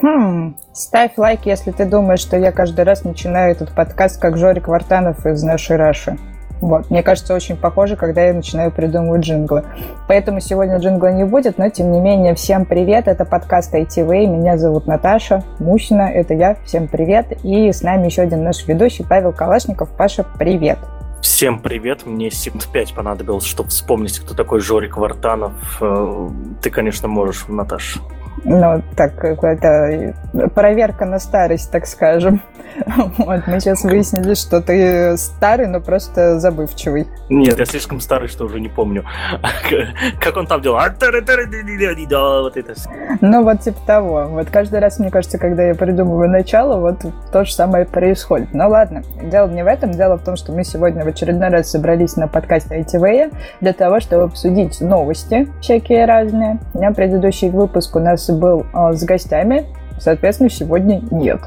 Хм, ставь лайк, если ты думаешь, что я каждый раз начинаю этот подкаст как Жорик Вартанов из нашей Раши. Вот. Мне кажется, очень похоже, когда я начинаю придумывать джинглы. Поэтому сегодня джингла не будет, но тем не менее, всем привет. Это подкаст ITV. Меня зовут Наташа Мусина. Это я. Всем привет. И с нами еще один наш ведущий Павел Калашников. Паша, привет. Всем привет, мне секунд пять понадобилось, чтобы вспомнить, кто такой Жорик Вартанов. Э, ты, конечно, можешь, Наташа. Ну, так, это проверка на старость, так скажем. Вот, мы сейчас выяснили, что ты старый, но просто забывчивый. Нет, я слишком старый, что уже не помню. Как он там делал? Вот это. Ну, вот типа того. Вот каждый раз, мне кажется, когда я придумываю начало, вот то же самое происходит. Ну, ладно, дело не в этом. Дело в том, что мы сегодня в очередной раз собрались на подкасте ITV для того, чтобы обсудить новости всякие разные. На предыдущий выпуск у нас был а, с гостями, соответственно, сегодня нет.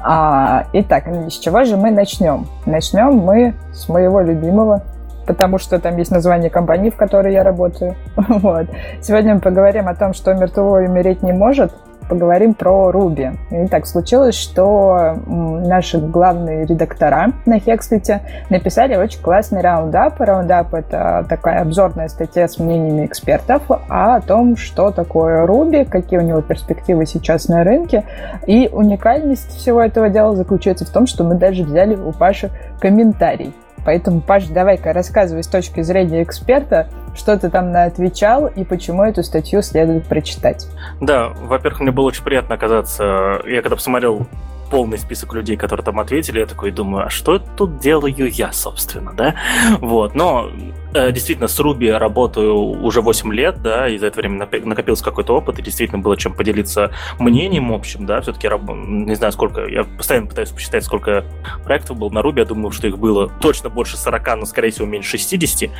А, итак, с чего же мы начнем? Начнем мы с моего любимого потому что там есть название компании, в которой я работаю. Вот. Сегодня мы поговорим о том, что мертвого умереть не может, поговорим про Ruby. И так случилось, что наши главные редактора на Хекслите написали очень классный раундап. Раундап — это такая обзорная статья с мнениями экспертов о том, что такое Ruby, какие у него перспективы сейчас на рынке. И уникальность всего этого дела заключается в том, что мы даже взяли у Паши комментарий Поэтому, Паш, давай-ка рассказывай с точки зрения эксперта, что ты там отвечал и почему эту статью следует прочитать. Да, во-первых, мне было очень приятно оказаться. Я когда посмотрел полный список людей, которые там ответили, я такой думаю, а что тут делаю я, собственно, да? Вот, но действительно, с Руби работаю уже 8 лет, да, и за это время накопился какой-то опыт, и действительно было чем поделиться мнением общим, да, все-таки, не знаю, сколько, я постоянно пытаюсь посчитать, сколько проектов было на Руби, я думаю, что их было точно больше 40, но, скорее всего, меньше 60,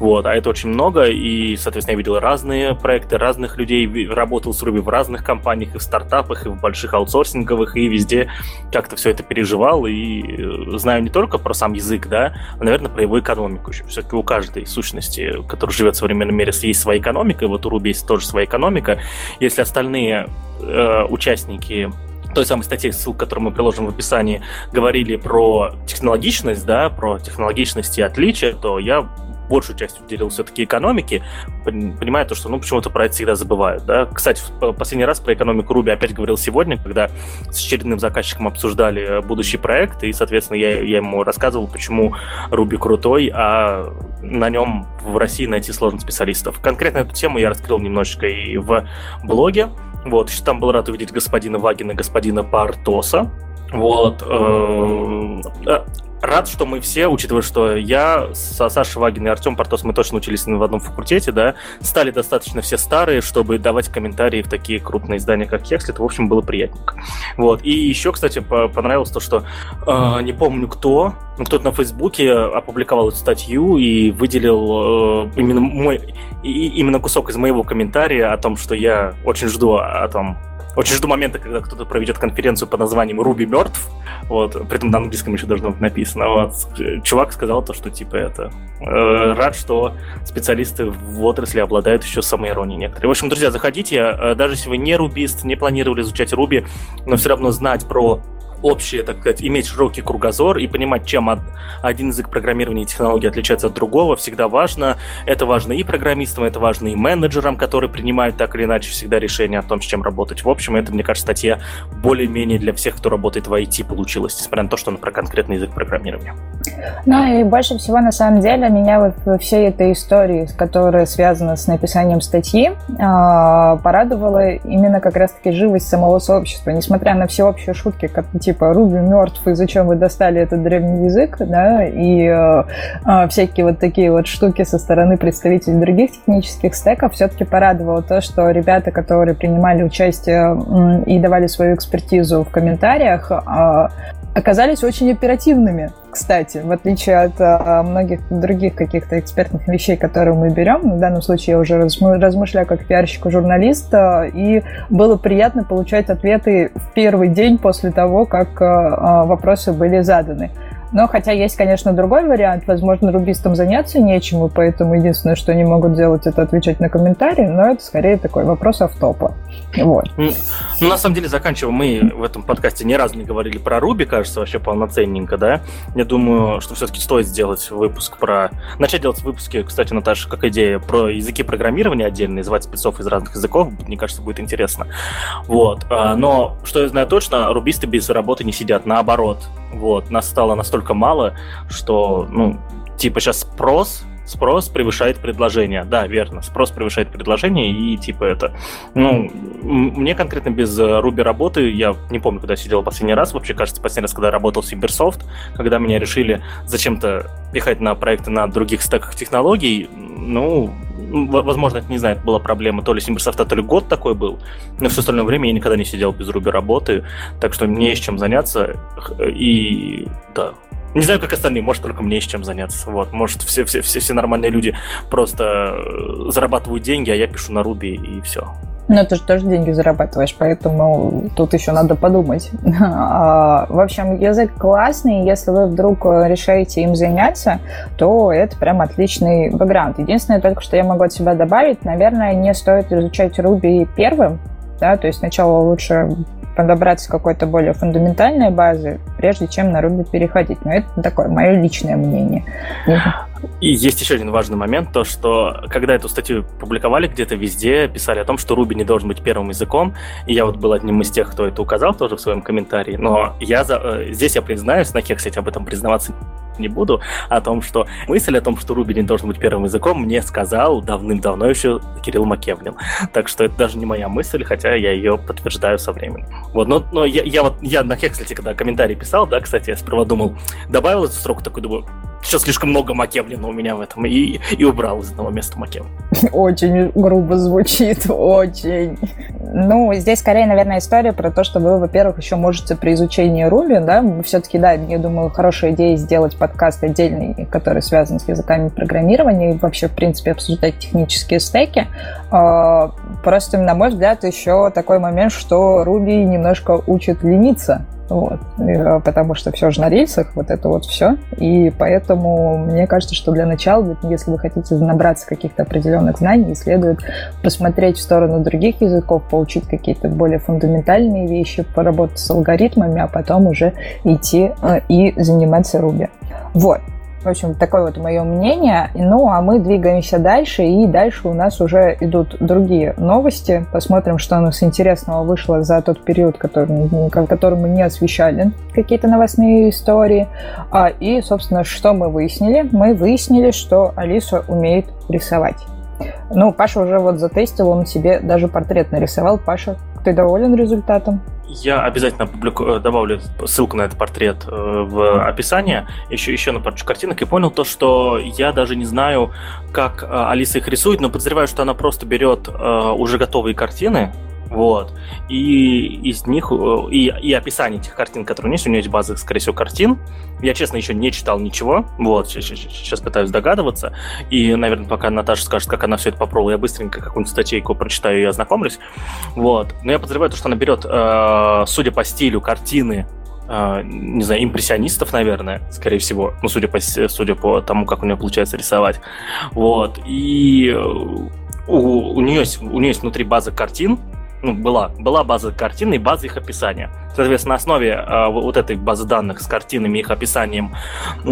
вот, а это очень много, и, соответственно, я видел разные проекты, разных людей, работал с Руби в разных компаниях, и в стартапах, и в больших аутсорсинговых, и везде как-то все это переживал. И э, знаю не только про сам язык, да, а, наверное, про его экономику еще. Все-таки у каждой сущности, которая живет в современном мире, есть своя экономика, вот у Руби есть тоже своя экономика. Если остальные э, участники той самой статье, ссылку, которую мы приложим в описании, говорили про технологичность, да, про технологичность и отличия, то я большую часть уделил все-таки экономике, понимая то, что, ну, почему-то про это всегда забывают, да. Кстати, в последний раз про экономику Руби опять говорил сегодня, когда с очередным заказчиком обсуждали э, будущий проект, и, соответственно, я, я ему рассказывал, почему Руби крутой, а на нем в России найти сложно специалистов. Конкретно эту тему я раскрыл немножечко и в блоге, вот, еще там был рад увидеть господина Вагина, господина Партоса. Вот. Э, э, рад, что мы все, учитывая, что я, Саша Вагин и Артем Портос, мы точно учились в одном факультете, да, стали достаточно все старые, чтобы давать комментарии в такие крупные издания, как Хекслит. В общем, было приятненько. Вот. И еще, кстати, понравилось то, что э, не помню кто, но кто-то на Фейсбуке опубликовал эту статью и выделил э, именно мой, и, именно кусок из моего комментария о том, что я очень жду о том, очень жду момента, когда кто-то проведет конференцию под названием «Руби мертв». Вот, при этом на английском еще должно быть написано. Вот. Чувак сказал то, что типа это... Э, рад, что специалисты в отрасли обладают еще самоиронией некоторые. В общем, друзья, заходите. Э, даже если вы не рубист, не планировали изучать Руби, но все равно знать про общее, так сказать, иметь широкий кругозор и понимать, чем один язык программирования и технологии отличается от другого, всегда важно. Это важно и программистам, это важно и менеджерам, которые принимают так или иначе всегда решение о том, с чем работать. В общем, это, мне кажется, статья более-менее для всех, кто работает в IT, получилась, несмотря на то, что она про конкретный язык программирования. Ну и больше всего, на самом деле, меня вот во всей этой истории, которая связана с написанием статьи, а, порадовала именно как раз-таки живость самого сообщества. Несмотря на всеобщие шутки, как типа Руби мертв, и зачем вы достали этот древний язык, да, и э, э, всякие вот такие вот штуки со стороны представителей других технических стеков все-таки порадовало то, что ребята, которые принимали участие и давали свою экспертизу в комментариях, оказались очень оперативными, кстати, в отличие от а, многих других каких-то экспертных вещей, которые мы берем. В данном случае я уже размышляю как пиарщик и журналист, а, и было приятно получать ответы в первый день после того, как а, вопросы были заданы. Но хотя есть, конечно, другой вариант. Возможно, рубистам заняться нечем, и поэтому единственное, что они могут делать, это отвечать на комментарии, но это скорее такой вопрос автопа. Вот. Ну, на самом деле, заканчивая, мы в этом подкасте ни разу не говорили про Руби, кажется, вообще полноценненько, да? Я думаю, что все-таки стоит сделать выпуск про... Начать делать выпуски, кстати, Наташа, как идея, про языки программирования отдельно, звать спецов из разных языков, мне кажется, будет интересно. Вот. А, но, что я знаю точно, рубисты без работы не сидят, наоборот. Вот. Нас стало настолько мало, что, ну, типа сейчас спрос спрос превышает предложение. Да, верно, спрос превышает предложение, и типа это... Ну, мне конкретно без Ruby работы, я не помню, когда сидел последний раз, вообще, кажется, последний раз, когда работал в Cybersoft, когда меня решили зачем-то пихать на проекты на других стеках технологий, ну, возможно, это, не знаю, это была проблема то ли Cybersoft, то ли год такой был, но все остальное время я никогда не сидел без Ruby работы, так что мне есть чем заняться, и да, не знаю, как остальные, может, только мне есть чем заняться. Вот, может, все, все, все, все нормальные люди просто э, зарабатывают деньги, а я пишу на Руби и все. Ну, ты же тоже деньги зарабатываешь, поэтому тут еще надо подумать. А, в общем, язык классный, если вы вдруг решаете им заняться, то это прям отличный бэкграунд. Единственное, только что я могу от себя добавить, наверное, не стоит изучать Ruby первым, да, то есть сначала лучше подобраться какой-то более фундаментальной базы, прежде чем на Ruby переходить. Но это такое мое личное мнение. И есть еще один важный момент, то что когда эту статью публиковали где-то везде, писали о том, что Ruby не должен быть первым языком, и я вот был одним из тех, кто это указал тоже в своем комментарии, но я за, э, здесь я признаюсь, на кстати, об этом признаваться не буду, о том, что мысль о том, что не должен быть первым языком, мне сказал давным-давно еще Кирилл Макевлин. Так что это даже не моя мысль, хотя я ее подтверждаю со временем. Вот, но, но я, я вот, я на кстати, когда комментарий писал, да, кстати, я сперва думал, добавил эту строку, такой думаю, сейчас слишком много Макевлина у меня в этом, и, и убрал из одного места Макевлин. Очень грубо звучит, очень. Ну, здесь скорее, наверное, история про то, что вы, во-первых, еще можете при изучении Ruby, да, все-таки, да, я думаю, хорошая идея сделать подкаст отдельный, который связан с языками программирования и вообще, в принципе, обсуждать технические стеки. А, просто, на мой взгляд, еще такой момент, что Ruby немножко учит лениться вот. Э, потому что все же на рельсах, вот это вот все. И поэтому мне кажется, что для начала, если вы хотите набраться каких-то определенных знаний, следует посмотреть в сторону других языков, поучить какие-то более фундаментальные вещи, поработать с алгоритмами, а потом уже идти э, и заниматься Ruby. Вот. В общем, такое вот мое мнение. Ну, а мы двигаемся дальше, и дальше у нас уже идут другие новости. Посмотрим, что у нас интересного вышло за тот период, который, который мы не освещали какие-то новостные истории. А, и, собственно, что мы выяснили? Мы выяснили, что Алиса умеет рисовать. Ну, Паша уже вот затестил, он себе даже портрет нарисовал. Паша, ты доволен результатом? Я обязательно публику... Э, добавлю ссылку на этот портрет э, в описание, еще, еще на парочку картинок, и понял то, что я даже не знаю, как э, Алиса их рисует, но подозреваю, что она просто берет уже готовые картины, вот. И из них, э, и, и описание этих картин, которые у есть, у нее есть база, скорее всего, картин. Я, честно, еще не читал ничего. Вот, сейчас, сейчас пытаюсь догадываться. И, наверное, пока Наташа скажет, как она все это попробовала, я быстренько какую-нибудь статейку прочитаю и ознакомлюсь. Вот. Но я подозреваю, то, что она берет, э, судя по стилю, картины Uh, не знаю, импрессионистов, наверное, скорее всего, ну, судя по, судя по тому, как у нее получается рисовать. Вот. И э, у, у, нее у нее есть внутри база картин, ну, была, была база картин и база их описания. Соответственно, на основе э, вот этой базы данных с картинами и их описанием э,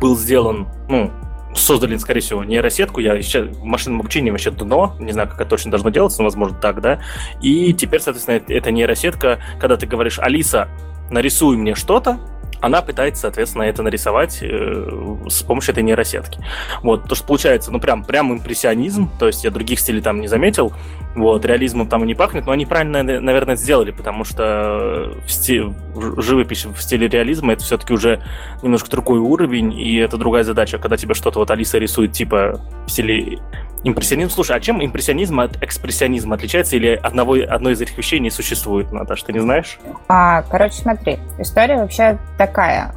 был сделан, ну, создали, скорее всего, нейросетку. Я еще в машинном обучении вообще дно, не знаю, как это точно должно делаться, но, возможно, так, да. И теперь, соответственно, эта нейросетка, когда ты говоришь, Алиса, нарисуй мне что-то, она пытается, соответственно, это нарисовать э, с помощью этой нейросетки. Вот, то, что получается, ну, прям, прям импрессионизм, то есть я других стилей там не заметил, вот, реализмом там и не пахнет, но они правильно, наверное, сделали, потому что в стиле, живопись в стиле реализма это все-таки уже немножко другой уровень, и это другая задача, когда тебе что-то вот Алиса рисует типа в стиле Импрессионизм. Слушай, а чем импрессионизм от экспрессионизма отличается или одного, одной из этих вещей не существует, Наташа, ты не знаешь? А, короче, смотри, история вообще такая.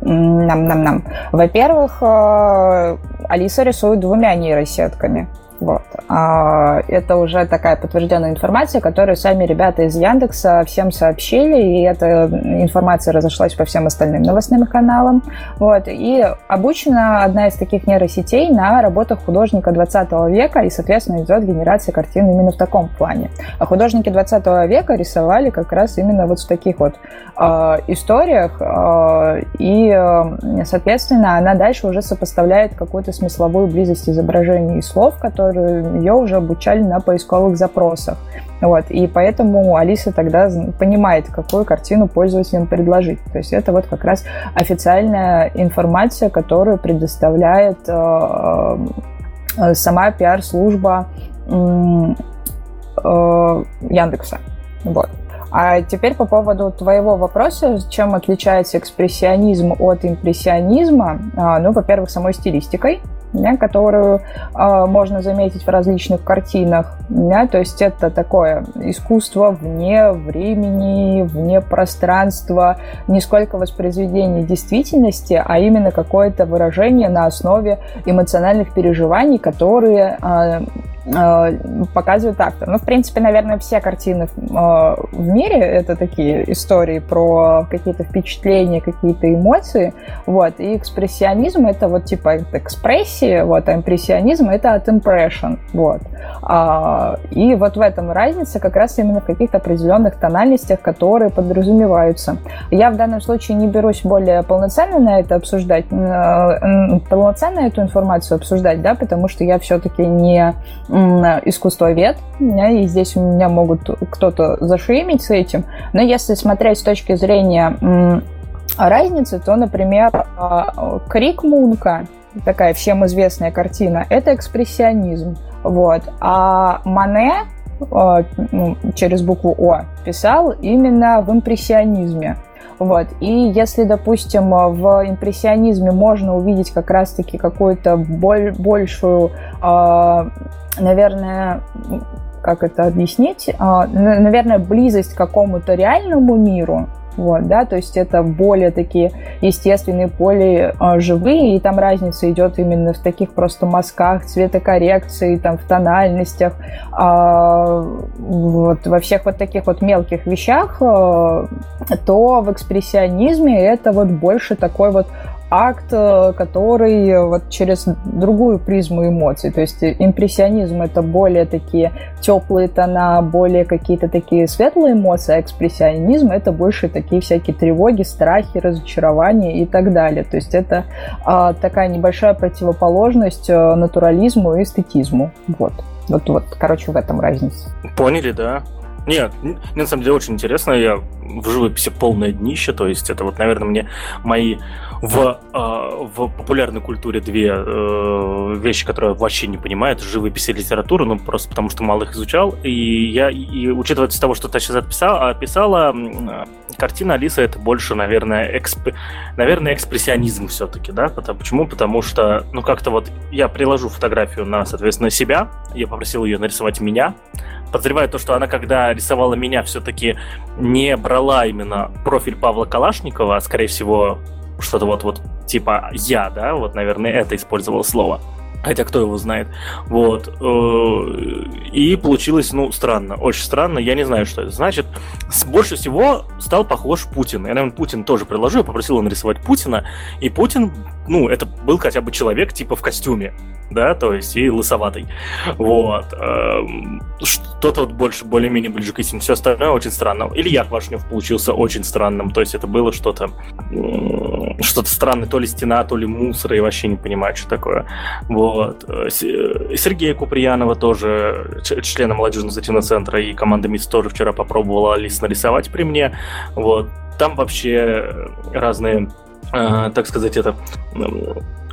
Нам-нам-нам. Во-первых, а, Алиса рисует двумя нейросетками. Вот. А, это уже такая подтвержденная информация, которую сами ребята из Яндекса всем сообщили, и эта информация разошлась по всем остальным новостным каналам. Вот. И обучена одна из таких нейросетей на работах художника 20 века, и, соответственно, идет генерация картин именно в таком плане. А художники 20 века рисовали как раз именно вот в таких вот э, историях, э, и, соответственно, она дальше уже сопоставляет какую-то смысловую близость изображений и слов, которые которые ее уже обучали на поисковых запросах. Вот, и поэтому Алиса тогда понимает, какую картину пользователям предложить. То есть это вот как раз официальная информация, которую предоставляет э, э, сама пиар-служба э, Яндекса. Вот. А теперь по поводу твоего вопроса, чем отличается экспрессионизм от импрессионизма? А, ну, во-первых, самой стилистикой да, которую э, можно заметить в различных картинах. Да, то есть это такое искусство вне времени, вне пространства, не сколько воспроизведение действительности, а именно какое-то выражение на основе эмоциональных переживаний, которые э, Э, показывает автор. Ну, в принципе, наверное, все картины э, в мире это такие истории про какие-то впечатления, какие-то эмоции. Вот. И экспрессионизм это вот типа от экспрессии, вот, а импрессионизм это от impression. Вот. А, и вот в этом разница как раз именно в каких-то определенных тональностях, которые подразумеваются. Я в данном случае не берусь более полноценно на это обсуждать, э, полноценно эту информацию обсуждать, да, потому что я все-таки не искусствовед, и здесь у меня могут кто-то зашеймить с этим. Но если смотреть с точки зрения разницы, то, например, а, Крик Мунка, такая всем известная картина, это экспрессионизм. Вот. А Мане а, ну, через букву О писал именно в импрессионизме. Вот. И если, допустим, в импрессионизме можно увидеть как раз-таки какую-то боль, большую, э, наверное, как это объяснить, э, наверное, близость к какому-то реальному миру, вот, да, то есть это более такие естественные, более э, живые, и там разница идет именно в таких просто мазках, цветокоррекции, там, в тональностях, э, вот, во всех вот таких вот мелких вещах, то в экспрессионизме это вот больше такой вот акт, э, который вот через другую призму эмоций. То есть импрессионизм это более такие теплые тона, более какие-то такие светлые эмоции, а экспрессионизм это больше такие всякие тревоги, страхи, разочарования и так далее. То есть это а, такая небольшая противоположность э, натурализму и эстетизму. Вот. Вот, вот, короче, в этом разница. Поняли, да. Нет, мне на самом деле очень интересно. Я в живописи полное днище, то есть это вот, наверное, мне мои в, э, в популярной культуре две э, вещи, которые вообще не понимают, живопись и литература, ну, просто потому что мало их изучал. И я, и, учитывая из того, что ты сейчас отписал, описала, э, картина Алиса это больше, наверное, эксп... наверное, экспрессионизм все-таки, да? Потому, почему? Потому что, ну, как-то вот я приложу фотографию на, соответственно, себя, я попросил ее нарисовать меня, подозреваю то, что она, когда рисовала меня, все-таки не брала именно профиль Павла Калашникова, а, скорее всего, что-то вот-вот типа я, да, вот, наверное, это использовал слово. Хотя кто его знает. Вот. Э, и получилось, ну, странно. Очень странно. Я не знаю, что это значит. Больше всего стал похож Путин. Я, наверное, Путин тоже приложу. Я попросил его нарисовать Путина. И Путин, ну, это был хотя бы человек типа в костюме. Да, то есть и лысоватый. Вот. Эм, что-то вот больше, более-менее ближе к истине. Все остальное очень странно. Илья Квашнев получился очень странным. То есть это было что-то что-то странное. То ли стена, то ли мусор. Я вообще не понимаю, что такое. Вот. Э, э, Сергея Куприянова тоже, члена молодежного инициативного центра и команда МИЦ тоже вчера попробовала Алис нарисовать при мне. Вот. Там вообще разные, так сказать, это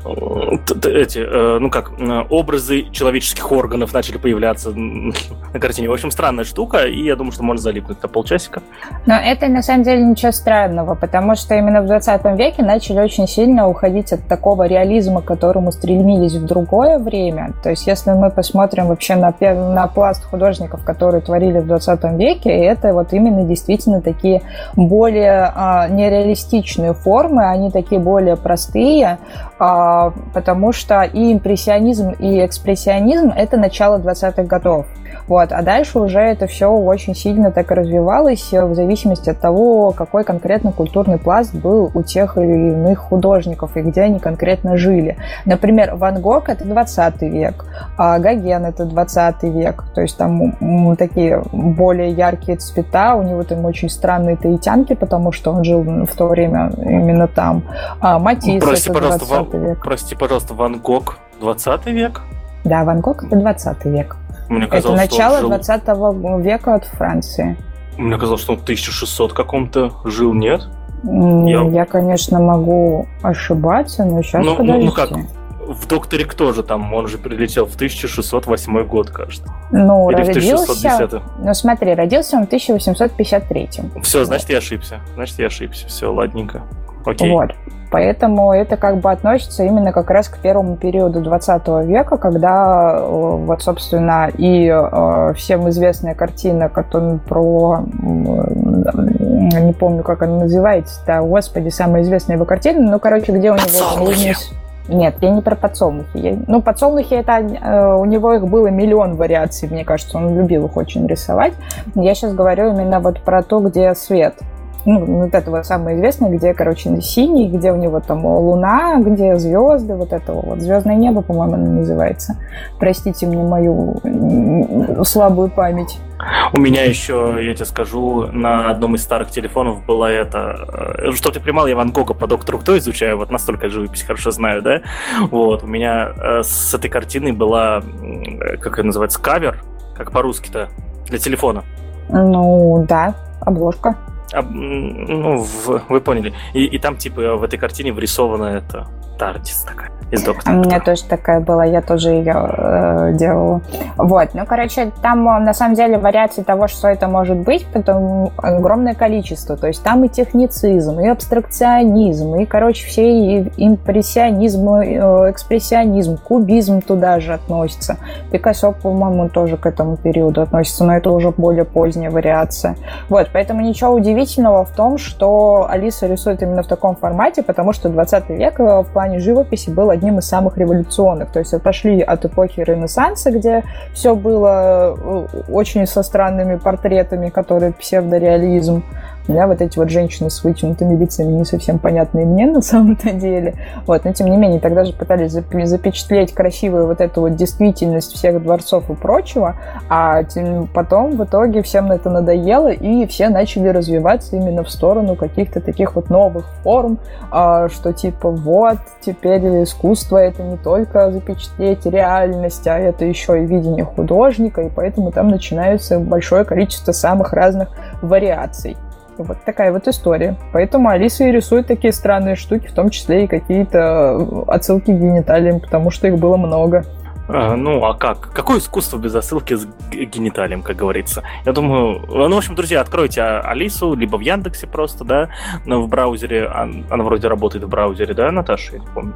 эти, э, ну как, э, образы человеческих органов начали появляться на картине. В общем, странная штука, и я думаю, что можно залипнуть на полчасика. Но это на самом деле ничего странного, потому что именно в 20 веке начали очень сильно уходить от такого реализма, к которому стремились в другое время. То есть, если мы посмотрим вообще на, на пласт художников, которые творили в 20 веке, это вот именно действительно такие более а, нереалистичные формы, они такие более простые, а, потому что и импрессионизм, и экспрессионизм — это начало 20-х годов. Вот. А дальше уже это все очень сильно так развивалось в зависимости от того, какой конкретно культурный пласт был у тех или иных художников и где они конкретно жили. Например, Ван Гог — это 20 век, а Гоген — это 20 век. То есть там такие более яркие цвета, у него там очень странные таитянки, потому что он жил в то время именно там. А Матисс это 20 пожалуйста, век. Прости, пожалуйста, Ван Гог 20 век? Да, Ван Гог — это 20 век. Мне Это казалось, начало что он жил... 20 века от Франции. Мне казалось, что он в 1600 каком-то жил, нет? Я- Я, конечно, могу ошибаться, но сейчас Ну, ну, подождите. ну как? В «Докторе кто же там? Он же прилетел в 1608 год, кажется. Ну, Или в родился... 1610. Ну, смотри, родился он в 1853. Все, значит, я ошибся. Значит, я ошибся. Все, ладненько. Окей. Вот. Поэтому это как бы относится именно как раз к первому периоду 20 века, когда э, вот, собственно, и э, всем известная картина, которая про... м, Не помню, как она называется-то, господи, самая известная его картина, ну, короче, где у него... Подсолнухи. Нет, я не про подсолнухи. Я- Ну, подсолнухи, это э, у него их было миллион вариаций, мне кажется, он любил их очень рисовать. Я сейчас говорю именно вот про то, где свет. Ну, вот это вот самое известное, где, короче, синий, где у него там луна, где звезды, вот это вот. Звездное небо, по-моему, оно называется. Простите мне мою слабую память. У меня еще, я тебе скажу, на одном из старых телефонов была это... э, Что ты понимал, я Ван Гога по доктору Кто изучаю, вот настолько живопись хорошо знаю, да? Вот, у меня э, с этой картиной была, как это называется, кавер, как по-русски-то, для телефона. Ну, да, обложка. Ну, в- вы поняли. И, и там, типа, в этой картине вырисована это Тардис такая из У доктора. меня Кто. тоже такая была, я тоже ее э, делала. Вот, ну, короче, там э, на самом деле вариаций того, что это может быть, потом огромное количество. То есть там и техницизм, и абстракционизм, и, короче, все и импрессионизм, и, э, экспрессионизм, кубизм туда же относится. Пикассо, по-моему, тоже к этому периоду относится, но это уже более поздняя вариация. Вот, поэтому ничего удивительного в том, что Алиса рисует именно в таком формате, потому что 20 век э, в плане живописи был одним из самых революционных. То есть отошли от эпохи Ренессанса, где все было э, очень со странными портретами, которые псевдореализм. Да, вот эти вот женщины с вытянутыми лицами не совсем понятные мне на самом-то деле. Вот, но тем не менее, тогда же пытались зап- запечатлеть красивую вот эту вот действительность всех дворцов и прочего, а потом в итоге всем это надоело, и все начали развиваться именно в сторону каких-то таких вот новых форм, а, что типа вот, теперь искусство это не только запечатлеть реальность, а это еще и видение художника, и поэтому там начинается большое количество самых разных вариаций. Вот такая вот история. Поэтому Алиса и рисует такие странные штуки, в том числе и какие-то отсылки к гениталиям, потому что их было много. А, ну, а как? Какое искусство без отсылки с гениталием, как говорится? Я думаю, ну, в общем, друзья, откройте а- Алису, либо в Яндексе просто, да, но в браузере, она вроде работает в браузере, да, Наташа, я помню.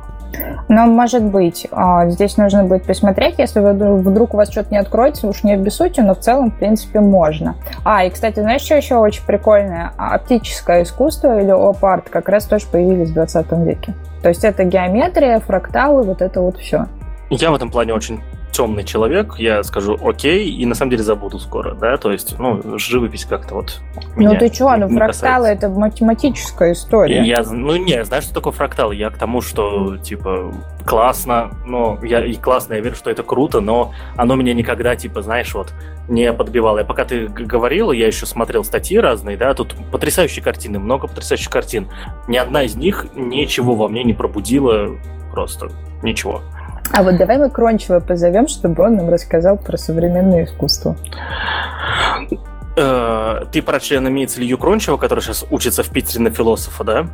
Но, может быть, а, здесь нужно будет посмотреть, если вдруг- у вас что-то не откроется, уж не обессудьте, но в целом, в принципе, можно. А, и, кстати, знаешь, что еще очень прикольное? Оптическое искусство или оп-арт как раз тоже появились в 20 веке. То есть это геометрия, фракталы, вот это вот все. Я в этом плане очень темный человек, я скажу окей, и на самом деле забуду скоро, да, то есть, ну, живопись как-то вот Ну ты что, ну фракталы это математическая история. Я, ну, не, знаешь, что такое фрактал? Я к тому, что, типа, классно, но я и классно, я верю, что это круто, но оно меня никогда, типа, знаешь, вот, не подбивало. И пока ты г- говорила, я еще смотрел статьи разные, да, тут потрясающие картины, много потрясающих картин. Ни одна из них ничего во мне не пробудила, просто ничего. А вот давай мы Крончева позовем, чтобы он нам рассказал про современное искусство. Э, Ты про члена имеется Илью Крончева, который сейчас учится в Питере на философа, да?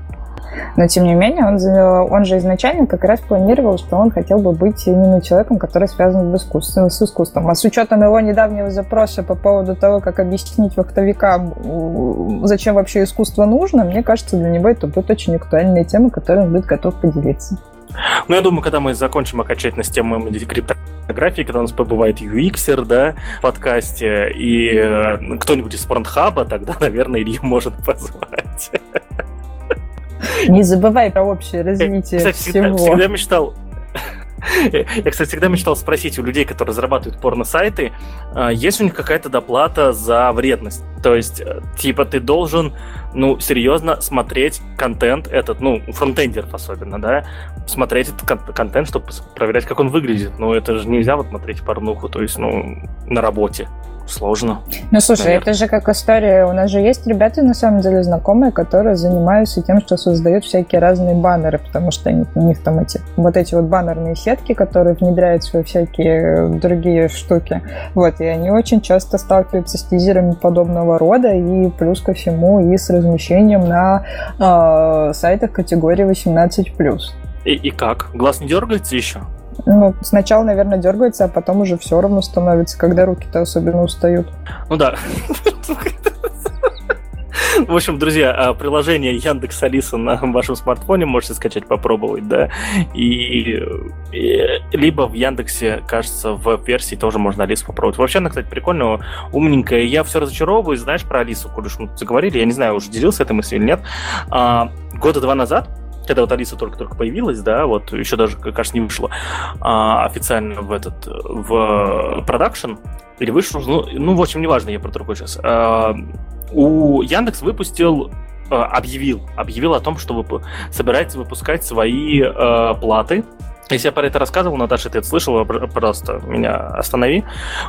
Но тем не менее, он, он же изначально как раз планировал, что он хотел бы быть именно человеком, который связан в искусстве, с искусством. А с учетом его недавнего запроса по поводу того, как объяснить вахтовикам, зачем вообще искусство нужно, мне кажется, для него это будет очень актуальная тема, которой он будет готов поделиться. Ну, я думаю, когда мы закончим окончательно с темой криптографии, когда у нас побывает UXер, да, в подкасте, и э, кто-нибудь из Порнхаба, тогда, наверное, Илью можно позвать. Не забывай про общее развитие Кстати, всего. Всегда, всегда мечтал я, кстати, всегда мечтал спросить у людей, которые разрабатывают порно-сайты, а, есть у них какая-то доплата за вредность? То есть, э, типа, ты должен, ну, серьезно смотреть контент этот, ну, фронтендеров особенно, да, смотреть этот контент, чтобы проверять, как он выглядит. Ну, это же нельзя вот смотреть порнуху, то есть, ну, на работе сложно. Ну, слушай, наверное. это же как история. У нас же есть ребята, на самом деле, знакомые, которые занимаются тем, что создают всякие разные баннеры, потому что они, у них там эти вот эти вот баннерные сетки, которые внедряются во всякие другие штуки. Вот, и они очень часто сталкиваются с тизерами подобного рода, и плюс ко всему и с размещением на э, сайтах категории 18+. И, и как? Глаз не дергается еще? Ну, сначала, наверное, дергается, а потом уже все равно становится, когда руки-то особенно устают. Ну да. В общем, друзья, а, приложение Яндекс Алиса на вашем смартфоне можете скачать, попробовать, да. И, и либо в Яндексе, кажется, в версии тоже можно Алису попробовать. Вообще, она, кстати, прикольная, умненькая. Я все разочаровываюсь, знаешь, про Алису, коль уж мы заговорили, я не знаю, уже делился этой мыслью или нет. А, года два назад когда вот Алиса только-только появилась, да, вот еще даже, кажется, не вышла а, официально в этот в продакшн, или вышел, ну, ну, в общем, неважно, я про другой сейчас. А, у Яндекс выпустил а, объявил, объявил о том, что вы собираетесь выпускать свои э, платы. Если я про это рассказывал, Наташа, ты это слышала, просто меня останови.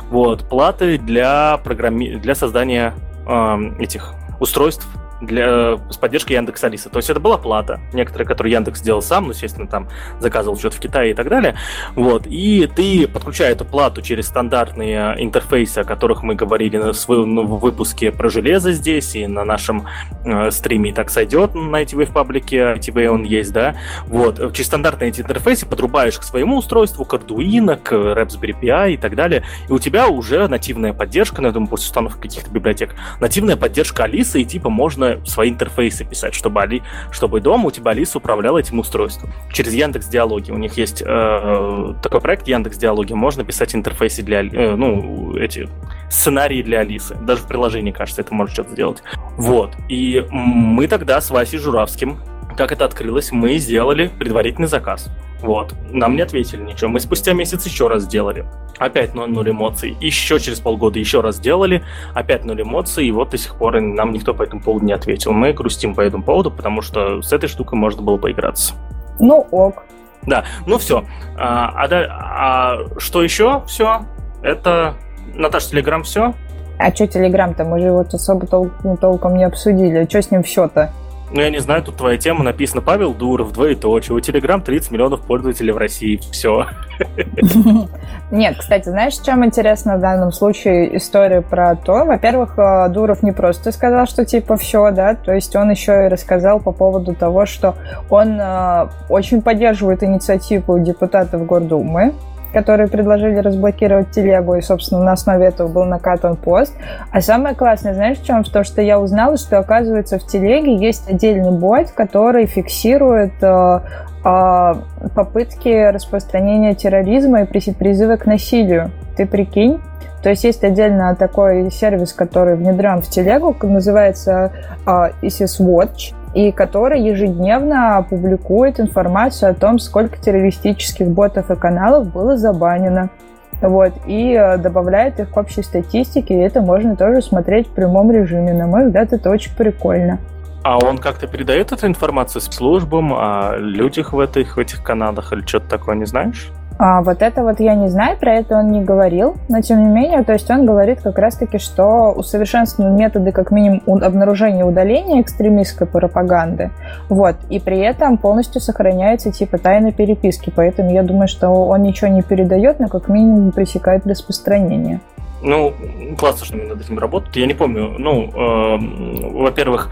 Вот, платы для, программи... для создания э, этих устройств для, с поддержкой Яндекс Алисы. То есть это была плата, некоторая, которую Яндекс сделал сам, ну, естественно, там заказывал что-то в Китае и так далее. Вот. И ты, подключая эту плату через стандартные интерфейсы, о которых мы говорили на своем ну, выпуске про железо здесь и на нашем э, стриме и так сойдет на ITV в паблике, ITV он есть, да. Вот. Через стандартные эти интерфейсы подрубаешь к своему устройству, к Arduino, к Raspberry Pi и так далее, и у тебя уже нативная поддержка, ну, я думаю, после установки каких-то библиотек, нативная поддержка Алисы, и типа можно свои интерфейсы писать, чтобы, Али, чтобы дома у тебя Алиса управляла этим устройством. Через Яндекс Диалоги. У них есть э, такой проект Яндекс Диалоги. Можно писать интерфейсы для, э, ну, эти сценарии для Алисы. Даже в приложении, кажется, это может что-то сделать. Вот. И мы тогда с Васей Журавским как это открылось, мы сделали предварительный заказ. Вот. Нам не ответили ничего. Мы спустя месяц еще раз сделали. Опять ноль эмоций. Еще через полгода еще раз сделали. Опять ноль эмоций. И вот до сих пор нам никто по этому поводу не ответил. Мы грустим по этому поводу, потому что с этой штукой можно было поиграться. Ну ок. Да, ну все. А, а, а что еще? Все. Это Наташа Телеграм все. А что Телеграм-то? Мы же его особо тол- ну, толком не обсудили. А что с ним все-то? Ну, я не знаю, тут твоя тема написана Павел Дуров, двоеточие. У Телеграм 30 миллионов пользователей в России. Все. Нет, кстати, знаешь, чем интересно в данном случае история про то? Во-первых, э, Дуров не просто сказал, что типа все, да, то есть он еще и рассказал по поводу того, что он э, очень поддерживает инициативу депутатов Гордумы, которые предложили разблокировать телегу, и, собственно, на основе этого был накатан пост. А самое классное, знаешь, в чем? В том, что я узнала, что, оказывается, в телеге есть отдельный бот, который фиксирует э, э, попытки распространения терроризма и призывы к насилию. Ты прикинь? То есть есть отдельно такой сервис, который внедрен в телегу, называется uh, ISIS Watch и который ежедневно публикует информацию о том, сколько террористических ботов и каналов было забанено. Вот, и э, добавляет их к общей статистике, и это можно тоже смотреть в прямом режиме. На мой взгляд, это очень прикольно. А он как-то передает эту информацию службам о людях в этих, в этих каналах или что-то такое, не знаешь? А, вот это вот я не знаю, про это он не говорил, но тем не менее, то есть он говорит как раз-таки, что усовершенствованы методы как минимум обнаружения удаления экстремистской пропаганды, вот, и при этом полностью сохраняется типа тайна переписки, поэтому я думаю, что он ничего не передает, но как минимум пресекает распространение. Ну, классно, что они над этим работают. Я не помню, ну, э, во-первых,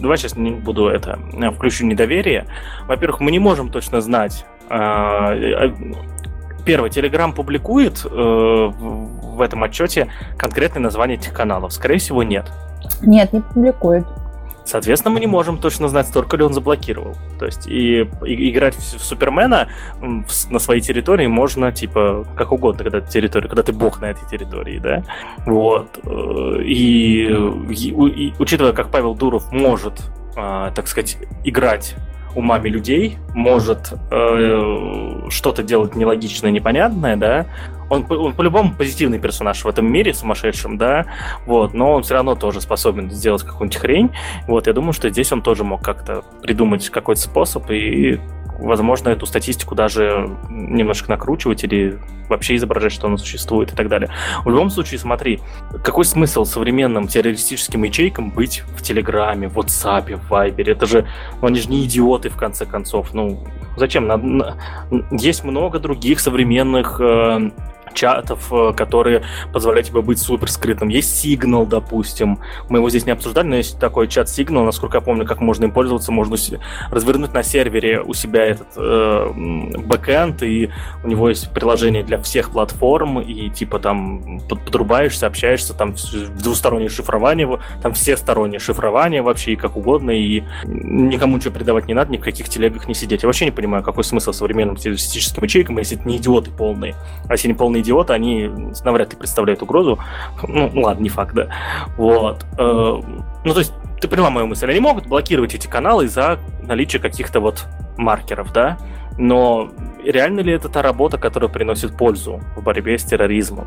давай сейчас не буду это, включу недоверие. Во-первых, мы не можем точно знать, э, Первый, Telegram публикует э, в этом отчете конкретное название этих каналов. Скорее всего, нет. Нет, не публикует. Соответственно, мы не можем точно знать, столько ли он заблокировал. То есть и, и играть в, Супермена в, на своей территории можно, типа, как угодно, когда ты территория, когда ты бог на этой территории, да. Вот. Э, и, и, и учитывая, как Павел Дуров может э, так сказать, играть умами людей, может э, что-то делать нелогичное, непонятное, да, он, он по-любому позитивный персонаж в этом мире сумасшедшем, да, вот, но он все равно тоже способен сделать какую-нибудь хрень, вот, я думаю, что здесь он тоже мог как-то придумать какой-то способ и возможно, эту статистику даже немножко накручивать или вообще изображать, что она существует и так далее. В любом случае, смотри, какой смысл современным террористическим ячейкам быть в Телеграме, в WhatsApp, в Viber? Это же, ну, они же не идиоты, в конце концов. Ну, зачем? Есть много других современных э, чатов, э, которые позволяют тебе быть супер скрытым. Есть Signal, допустим. Мы его здесь не обсуждали, но есть такой чат Signal, насколько я помню, как можно им пользоваться. Можно развернуть на сервере у себя этот э, бэкэнд, и у него есть приложение для всех платформ, и типа там подрубаешься, общаешься, там двустороннее шифрование, там все сторонние шифрование вообще, и как угодно, и никому ничего передавать не надо, ни в каких телегах не сидеть. Я вообще не понимаю, какой смысл современным террористическим ячейкам, если это не идиоты полные. А если не полные идиоты, они навряд ли представляют угрозу. Ну, ладно, не факт, да. Вот. Э, ну, то есть, ты поняла мою мысль. Они могут блокировать эти каналы за наличие каких-то вот маркеров, да? Но реально ли это та работа, которая приносит пользу в борьбе с терроризмом?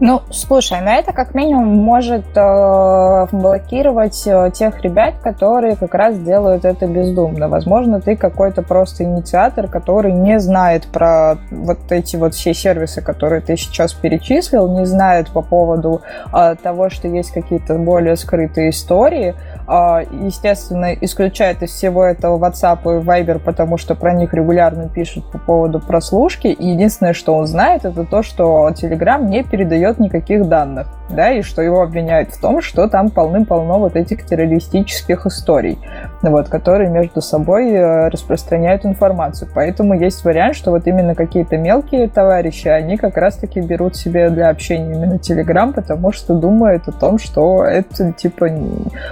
Ну, слушай, на это как минимум может э, блокировать э, тех ребят, которые как раз делают это бездумно. Возможно, ты какой-то просто инициатор, который не знает про вот эти вот все сервисы, которые ты сейчас перечислил, не знает по поводу э, того, что есть какие-то более скрытые истории, естественно, исключает из всего этого WhatsApp и Viber, потому что про них регулярно пишут по поводу прослушки, и единственное, что он знает, это то, что Telegram не передает никаких данных да, и что его обвиняют в том, что там полным-полно вот этих террористических историй, вот, которые между собой э, распространяют информацию. Поэтому есть вариант, что вот именно какие-то мелкие товарищи, они как раз-таки берут себе для общения именно Telegram, потому что думают о том, что это, типа,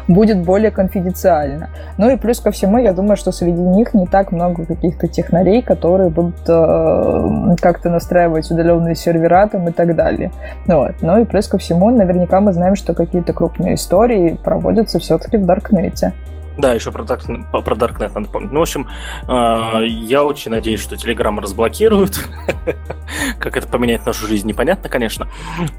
будет более конфиденциально. Ну и плюс ко всему, я думаю, что среди них не так много каких-то технарей, которые будут э, как-то настраивать удаленные сервера там и так далее. Вот. Ну и плюс ко всему, наверняка мы знаем, что какие-то крупные истории проводятся все-таки в Даркнете. Да, еще про, Dark, про Darknet надо помнить. Ну, в общем, э, я очень надеюсь, что Telegram разблокируют. как это поменяет нашу жизнь, непонятно, конечно.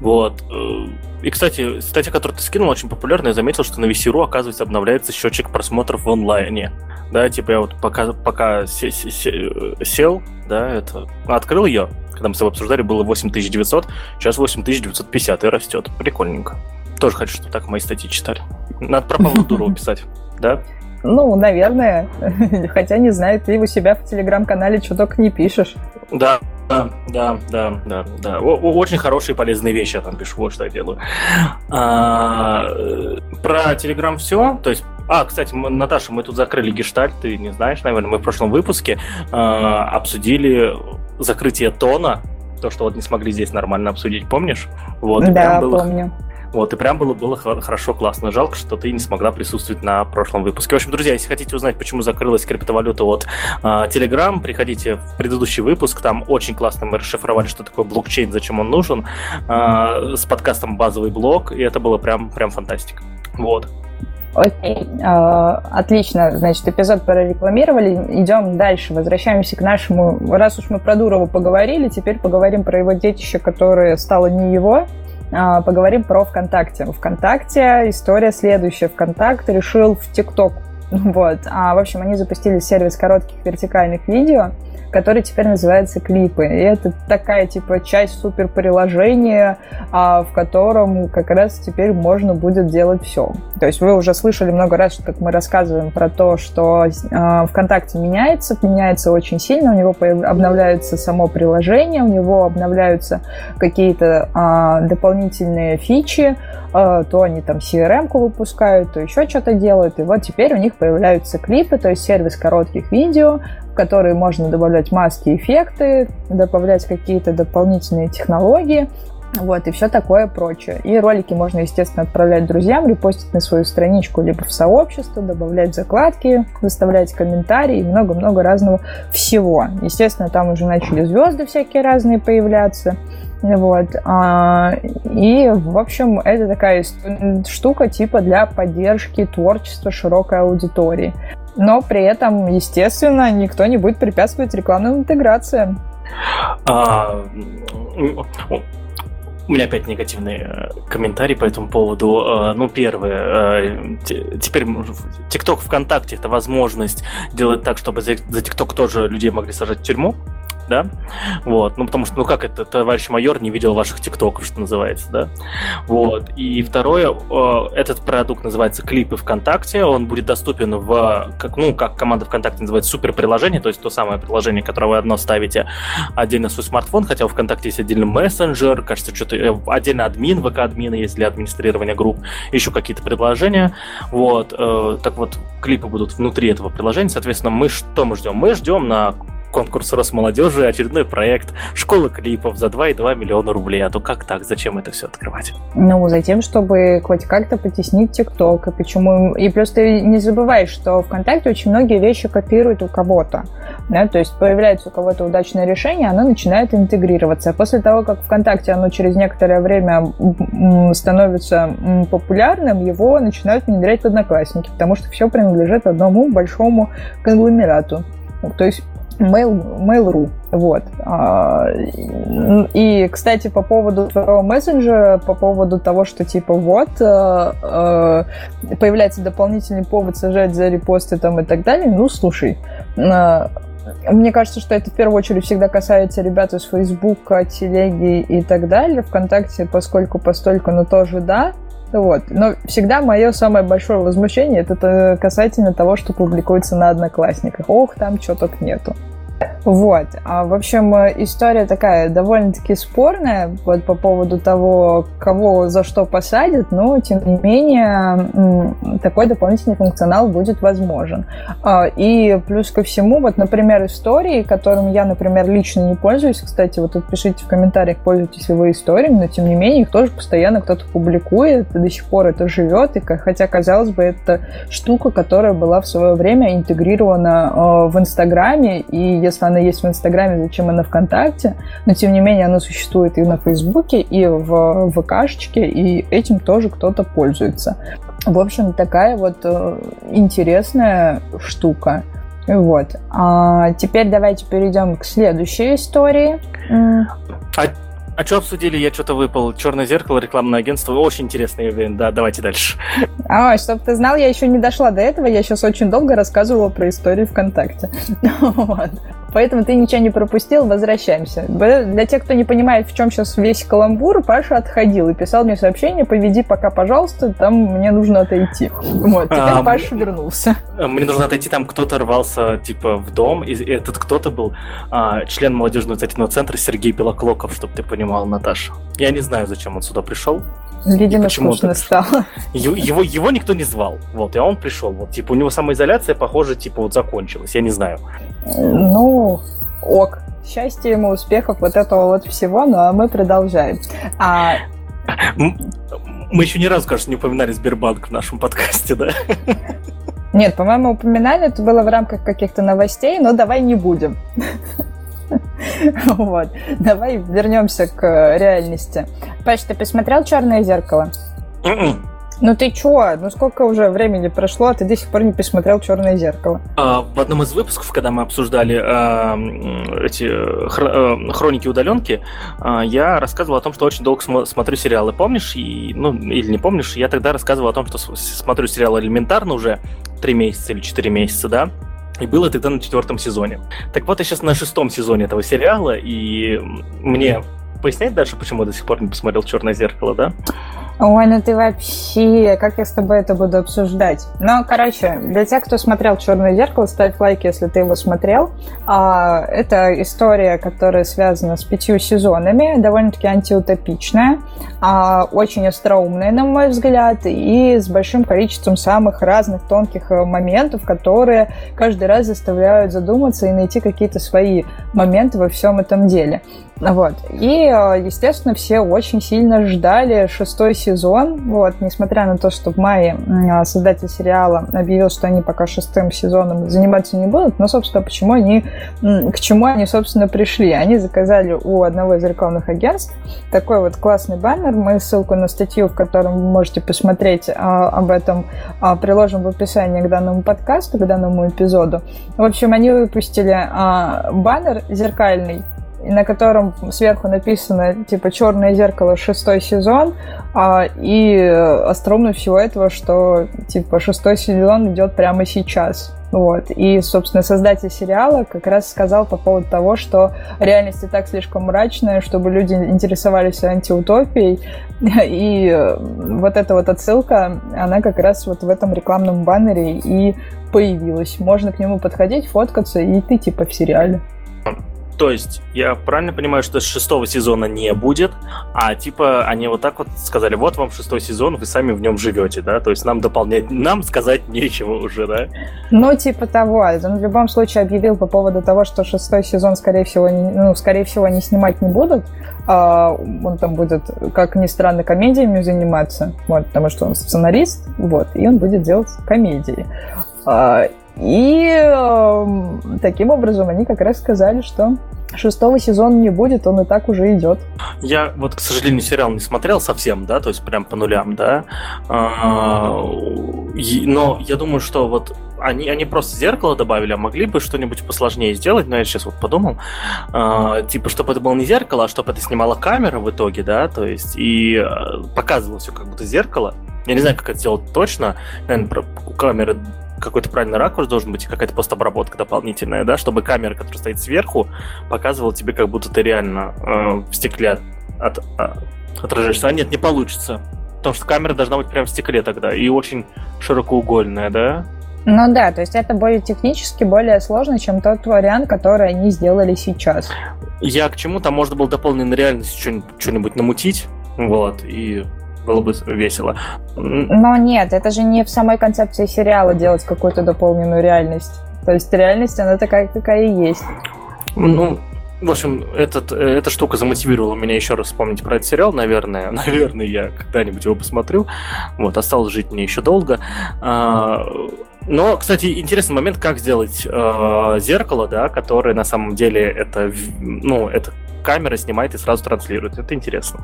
Вот. Э, и, кстати, статья, которую ты скинул, очень популярная. Я заметил, что на VC.ru, оказывается, обновляется счетчик просмотров в онлайне. Да, типа я вот пока, пока сел, да, это открыл ее, когда мы с тобой обсуждали, было 8900, сейчас 8950 и растет. Прикольненько. Тоже хочу, чтобы так мои статьи читали. Надо про Павла писать, да? Ну, наверное. Хотя, не знаю, ты у себя в телеграм-канале что только не пишешь. Да, да, да, да, да, да. очень хорошие полезные вещи я там пишу, вот что я делаю. А, про Телеграм все. То есть а, кстати, мы, Наташа, мы тут закрыли гештальт, ты не знаешь, наверное, мы в прошлом выпуске э, обсудили закрытие тона, то, что вот не смогли здесь нормально обсудить, помнишь? Вот, да, было, помню. Вот, и прям было, было хорошо, классно. Жалко, что ты не смогла присутствовать на прошлом выпуске. В общем, друзья, если хотите узнать, почему закрылась криптовалюта от э, Telegram, приходите в предыдущий выпуск. Там очень классно мы расшифровали, что такое блокчейн, зачем он нужен, э, с подкастом «Базовый блок», и это было прям, прям фантастика. Вот. Окей, а, отлично, значит, эпизод прорекламировали, идем дальше, возвращаемся к нашему, раз уж мы про Дурова поговорили, теперь поговорим про его детище, которое стало не его, поговорим про ВКонтакте. ВКонтакте история следующая, ВКонтакте решил в ТикТок, вот, а, в общем, они запустили сервис коротких вертикальных видео, который теперь называется клипы. И это такая типа часть супер приложения, а, в котором как раз теперь можно будет делать все. То есть вы уже слышали много раз, как мы рассказываем про то, что а, ВКонтакте меняется, меняется очень сильно, у него обновляется само приложение, у него обновляются какие-то а, дополнительные фичи, а, то они там CRM-ку выпускают, то еще что-то делают. И вот теперь у них появляются клипы, то есть сервис коротких видео, в которые можно добавлять маски, эффекты, добавлять какие-то дополнительные технологии. Вот, и все такое прочее. И ролики можно, естественно, отправлять друзьям, репостить на свою страничку, либо в сообщество, добавлять закладки, выставлять комментарии и много-много разного всего. Естественно, там уже начали звезды всякие разные появляться. Вот. А, и, в общем, это такая штука типа для поддержки творчества широкой аудитории. Но при этом, естественно, никто не будет препятствовать рекламным интеграциям. А, у меня опять негативный э, комментарий по этому поводу. Э, ну, первое. Э, теперь TikTok ВКонтакте это возможность делать так, чтобы за TikTok тоже людей могли сажать в тюрьму да, вот, ну, потому что, ну, как это, товарищ майор не видел ваших тиктоков, что называется, да, вот, и второе, этот продукт называется Клипы ВКонтакте, он будет доступен в, как, ну, как команда ВКонтакте называет, супер приложение, то есть то самое приложение, которое вы одно ставите отдельно в свой смартфон, хотя у ВКонтакте есть отдельный мессенджер, кажется, что-то, э, отдельно админ, ВК-админа есть для администрирования групп, еще какие-то предложения, вот, э, так вот, клипы будут внутри этого приложения, соответственно, мы что мы ждем? Мы ждем на конкурс Росмолодежи, очередной проект «Школа клипов» за 2,2 миллиона рублей. А то как так? Зачем это все открывать? Ну, затем, чтобы хоть как-то потеснить ТикТок. И почему... И плюс ты не забывай, что ВКонтакте очень многие вещи копируют у кого-то. Да? То есть появляется у кого-то удачное решение, оно начинает интегрироваться. А после того, как ВКонтакте оно через некоторое время становится популярным, его начинают внедрять в Одноклассники, потому что все принадлежит одному большому конгломерату. То есть Mail, Mail.ru. Вот. А, и, кстати, по поводу твоего мессенджера, по поводу того, что типа вот э, э, появляется дополнительный повод сажать за репосты там и так далее, ну, слушай, э, мне кажется, что это в первую очередь всегда касается ребят из Фейсбука, Телеги и так далее. Вконтакте, поскольку постольку, но тоже да. Вот. Но всегда мое самое большое возмущение это касательно того, что публикуется на Одноклассниках. Ох, там что только нету. Вот. А, в общем, история такая довольно-таки спорная вот по поводу того, кого за что посадят, но, тем не менее, такой дополнительный функционал будет возможен. А, и плюс ко всему, вот, например, истории, которым я, например, лично не пользуюсь, кстати, вот тут пишите в комментариях, пользуетесь ли вы историями, но, тем не менее, их тоже постоянно кто-то публикует, и до сих пор это живет, и хотя, казалось бы, это штука, которая была в свое время интегрирована а, в Инстаграме, и если она есть в Инстаграме, зачем она ВКонтакте, но тем не менее она существует и на Фейсбуке, и в ВКшечке, и этим тоже кто-то пользуется. В общем, такая вот э, интересная штука. Вот. А теперь давайте перейдем к следующей истории. А а что обсудили? Я что-то выпал. Черное зеркало, рекламное агентство. Очень интересно, я уверен. Да, давайте дальше. А, чтобы ты знал, я еще не дошла до этого. Я сейчас очень долго рассказывала про историю ВКонтакте. Вот. Поэтому ты ничего не пропустил, возвращаемся. Для тех, кто не понимает, в чем сейчас весь каламбур, Паша отходил и писал мне сообщение, поведи пока, пожалуйста, там мне нужно отойти. Вот, теперь а, Паша вернулся. Мне нужно отойти, там кто-то рвался, типа, в дом, и этот кто-то был а, член молодежного инициативного центра Сергей Белоклоков, чтобы ты понимал, Наташа. Я не знаю, зачем он сюда пришел. Видимо, скучно стало. Его, его никто не звал. Вот, и он пришел. Вот, типа, у него самоизоляция, похоже, типа, вот закончилась. Я не знаю. Ну, ок. Счастья ему, успехов, вот этого вот всего, ну а мы продолжаем. А... Мы еще ни разу, кажется, не упоминали Сбербанк в нашем подкасте, да? Нет, по-моему, упоминали, это было в рамках каких-то новостей, но давай не будем. Вот. Давай вернемся к реальности. Паш, ты посмотрел «Черное зеркало»? М-м. Ну ты чё? Ну сколько уже времени прошло, а ты до сих пор не посмотрел «Черное зеркало»? А, в одном из выпусков, когда мы обсуждали а, эти хр- а, хроники удаленки, а, я рассказывал о том, что очень долго см- смотрю сериалы. Помнишь? И, ну, или не помнишь? Я тогда рассказывал о том, что смотрю сериал элементарно уже три месяца или четыре месяца, да? И было тогда на четвертом сезоне. Так вот, я сейчас на шестом сезоне этого сериала, и мне пояснять дальше, почему я до сих пор не посмотрел «Черное зеркало», да? Ой, ну ты вообще, как я с тобой это буду обсуждать? Ну, короче, для тех, кто смотрел «Черное зеркало», ставь лайк, если ты его смотрел. А, это история, которая связана с пятью сезонами, довольно-таки антиутопичная, а, очень остроумная, на мой взгляд, и с большим количеством самых разных тонких э, моментов, которые каждый раз заставляют задуматься и найти какие-то свои моменты во всем этом деле. Вот. И, э, естественно, все очень сильно ждали шестой сезон. Вот, несмотря на то, что в мае создатель сериала объявил, что они пока шестым сезоном заниматься не будут, но, собственно, почему они, к чему они, собственно, пришли? Они заказали у одного из рекламных агентств такой вот классный баннер. Мы ссылку на статью, в котором вы можете посмотреть а, об этом, а, приложим в описании к данному подкасту, к данному эпизоду. В общем, они выпустили а, баннер зеркальный, на котором сверху написано типа «Черное зеркало, шестой сезон», а, и остроумно всего этого, что типа шестой сезон идет прямо сейчас. Вот. И, собственно, создатель сериала как раз сказал по поводу того, что реальность и так слишком мрачная, чтобы люди интересовались антиутопией. И вот эта вот отсылка, она как раз вот в этом рекламном баннере и появилась. Можно к нему подходить, фоткаться, и ты типа в сериале. То есть, я правильно понимаю, что шестого сезона не будет, а типа они вот так вот сказали, вот вам шестой сезон, вы сами в нем живете, да? То есть нам дополнять, нам сказать нечего уже, да? Ну, типа того. Он в любом случае объявил по поводу того, что шестой сезон, скорее всего, не, ну, скорее всего, они снимать не будут. А он там будет, как ни странно, комедиями заниматься, вот, потому что он сценарист, вот, и он будет делать комедии. И э, таким образом они как раз сказали, что шестого сезона не будет, он и так уже идет. Я вот, к сожалению, сериал не смотрел совсем, да, то есть прям по нулям, да. А, но я думаю, что вот они, они просто зеркало добавили, а могли бы что-нибудь посложнее сделать, но я сейчас вот подумал, э, типа, чтобы это было не зеркало, а чтобы это снимала камера в итоге, да, то есть, и э, показывало все как будто зеркало. Я не знаю, как это сделать точно, наверное, у камеры какой-то правильный ракурс должен быть, какая-то постобработка дополнительная, да, чтобы камера, которая стоит сверху, показывала тебе, как будто ты реально э, в стекле от, от, отражаешься. А нет, не получится. Потому что камера должна быть прям в стекле тогда и очень широкоугольная, да? Ну да, то есть это более технически более сложно, чем тот вариант, который они сделали сейчас. Я к чему? Там можно было дополненной реальностью что-нибудь намутить, вот, и было бы весело. Но нет, это же не в самой концепции сериала делать какую-то дополненную реальность. То есть реальность, она такая, какая и есть. Ну, в общем, этот, эта штука замотивировала меня еще раз вспомнить про этот сериал, наверное. Наверное, я когда-нибудь его посмотрю. Вот, осталось жить мне еще долго. А, но, кстати, интересный момент, как сделать э, зеркало, да, которое на самом деле это, ну, это камера снимает и сразу транслирует. Это интересно.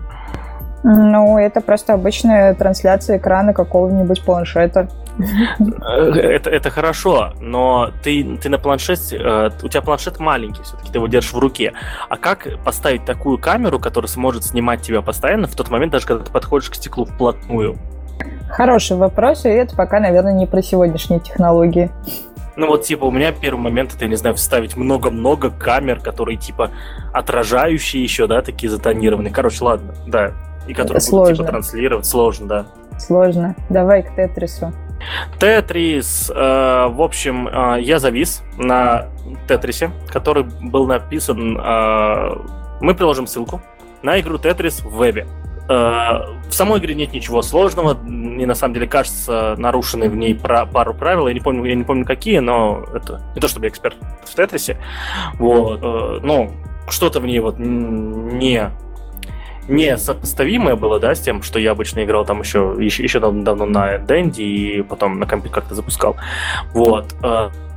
Ну, это просто обычная трансляция экрана какого-нибудь планшета. Э, это, это хорошо, но ты, ты на планшете, э, у тебя планшет маленький, все-таки ты его держишь в руке. А как поставить такую камеру, которая сможет снимать тебя постоянно в тот момент, даже когда ты подходишь к стеклу вплотную? Хороший вопрос, и это пока, наверное, не про сегодняшние технологии. Ну вот, типа, у меня первый момент, это, я не знаю, вставить много-много камер, которые, типа, отражающие еще, да, такие затонированные. Короче, ладно, да, и которые это будут типа, транслировать. Сложно, да. Сложно. Давай к Тетрису. Тетрис, э, в общем, э, я завис на Тетрисе, который был написан... Э, мы приложим ссылку на игру Тетрис в вебе. Э, в самой игре нет ничего сложного, мне на самом деле кажется нарушены в ней про пару правил, я не помню, я не помню какие, но это не то чтобы я эксперт в Тетрисе, вот, э, но что-то в ней вот не несопоставимое было, да, с тем, что я обычно играл там еще, еще, еще давно на Дэнди и потом на компе как-то запускал. Вот.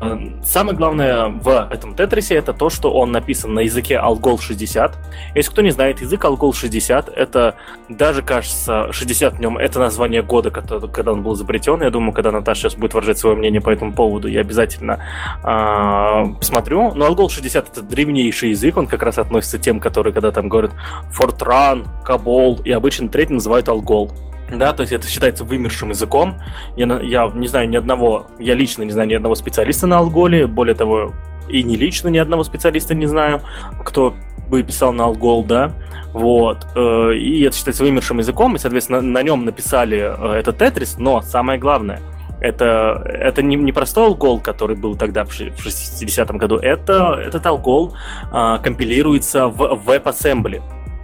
Э, Самое главное в этом Тетрисе это то, что он написан на языке Algol 60. Если кто не знает, язык Algol 60 это даже, кажется, 60 в это название года, когда он был изобретен. Я думаю, когда Наташа сейчас будет выражать свое мнение по этому поводу, я обязательно э, посмотрю. Но Algol 60 это древнейший язык, он как раз относится к тем, которые когда там говорят Fortran, Cabol, и обычно третий называют Algol. Да, то есть это считается вымершим языком. Я, я не знаю ни одного, я лично не знаю ни одного специалиста на алголе, более того, и не лично ни одного специалиста не знаю, кто бы писал на алгол, да, вот, э, и это считается вымершим языком, и, соответственно, на, нем написали э, этот Тетрис, но самое главное, это, это не, не простой алгол, который был тогда в 60-м году, это, этот алгол э, компилируется в WebAssembly.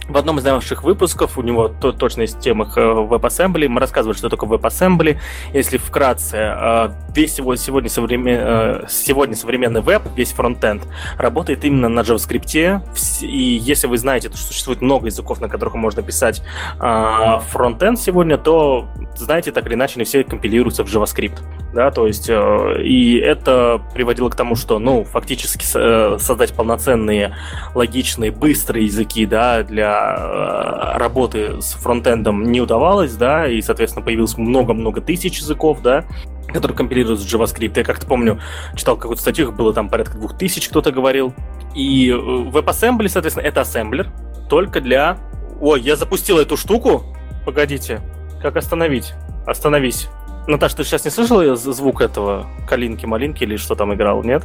В одном из наших выпусков, у него то, точно есть темах э, WebAssembly, мы рассказывали, что такое WebAssembly. Если вкратце, э, весь сегодня, современ... Э, сегодня современный веб, весь фронтенд, работает именно на JavaScript. И если вы знаете, что существует много языков, на которых можно писать фронтенд сегодня, то, знаете, так или иначе, они все компилируются в JavaScript. Да, то есть, и это приводило к тому, что, ну, фактически создать полноценные, логичные, быстрые языки, да, для Э, работы с фронтендом не удавалось, да, и, соответственно, появилось много-много тысяч языков, да, которые компилируют с JavaScript. Я как-то помню, читал какую-то статью, их было там порядка двух тысяч, кто-то говорил. И э, WebAssembly, соответственно, это ассемблер только для... Ой, я запустил эту штуку. Погодите, как остановить? Остановись. Наташа, ты сейчас не слышала звук этого калинки-малинки или что там играл, нет?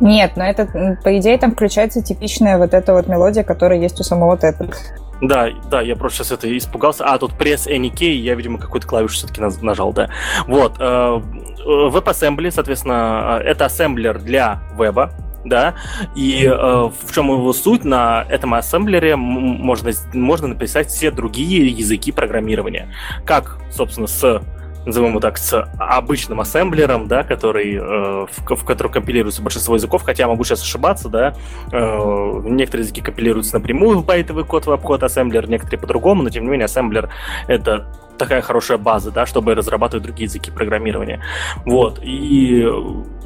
Нет, но это, по идее, там включается типичная вот эта вот мелодия, которая есть у самого Tetris. Да, да, я просто сейчас это испугался. А, тут пресс key, я, видимо, какую-то клавишу все-таки нажал, да. Вот. Э, WebAssembly, соответственно, э, это ассемблер для веба, да, и э, в чем его суть, на этом ассемблере можно, можно написать все другие языки программирования. Как, собственно, с назовем его так, с обычным ассемблером, да, который, э, в, в который компилируется большинство языков, хотя я могу сейчас ошибаться, да, э, некоторые языки компилируются напрямую в байтовый код в обход ассемблер, некоторые по-другому, но тем не менее ассемблер — это такая хорошая база, да, чтобы разрабатывать другие языки программирования. Вот. И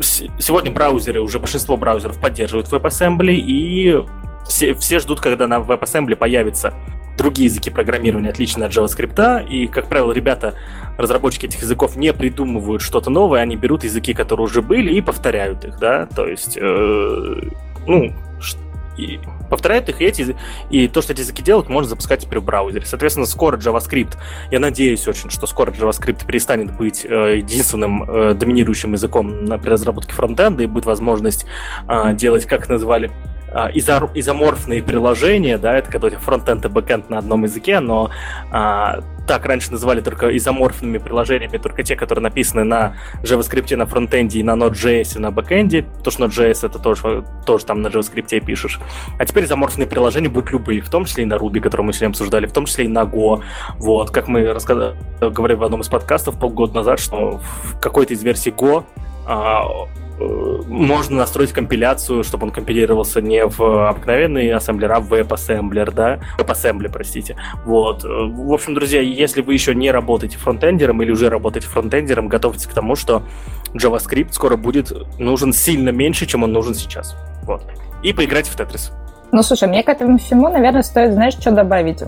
сегодня браузеры, уже большинство браузеров поддерживают WebAssembly, и все, все ждут, когда на WebAssembly появится другие языки программирования, отличные от JavaScript, и, как правило, ребята, разработчики этих языков не придумывают что-то новое, они берут языки, которые уже были, и повторяют их, да, то есть, э, ну, и повторяют их, и, эти, и то, что эти языки делают, можно запускать теперь в браузере. Соответственно, скоро JavaScript, я надеюсь очень, что скоро JavaScript перестанет быть э, единственным э, доминирующим языком на, при разработке фронтенда, и будет возможность э, делать, как называли, а, изоморфные приложения, да, это когда у тебя фронтенд и бэкенд на одном языке, но а, так раньше называли только изоморфными приложениями, только те, которые написаны на JavaScript на фронтенде и на Node.js и на бэкенде, потому что Node.js это тоже, тоже там на JavaScript пишешь. А теперь изоморфные приложения будут любые, в том числе и на Ruby, который мы сегодня обсуждали, в том числе и на Go. Вот, как мы рассказали, говорили в одном из подкастов полгода назад, что в какой-то из версий Go а, можно настроить компиляцию, чтобы он компилировался не в обыкновенный ассемблер, а в WebAssembler, да? WebAssembly, простите. Вот. В общем, друзья, если вы еще не работаете фронтендером или уже работаете фронтендером, готовьтесь к тому, что JavaScript скоро будет нужен сильно меньше, чем он нужен сейчас. Вот. И поиграть в Tetris. Ну, слушай, мне к этому всему, наверное, стоит, знаешь, что добавить?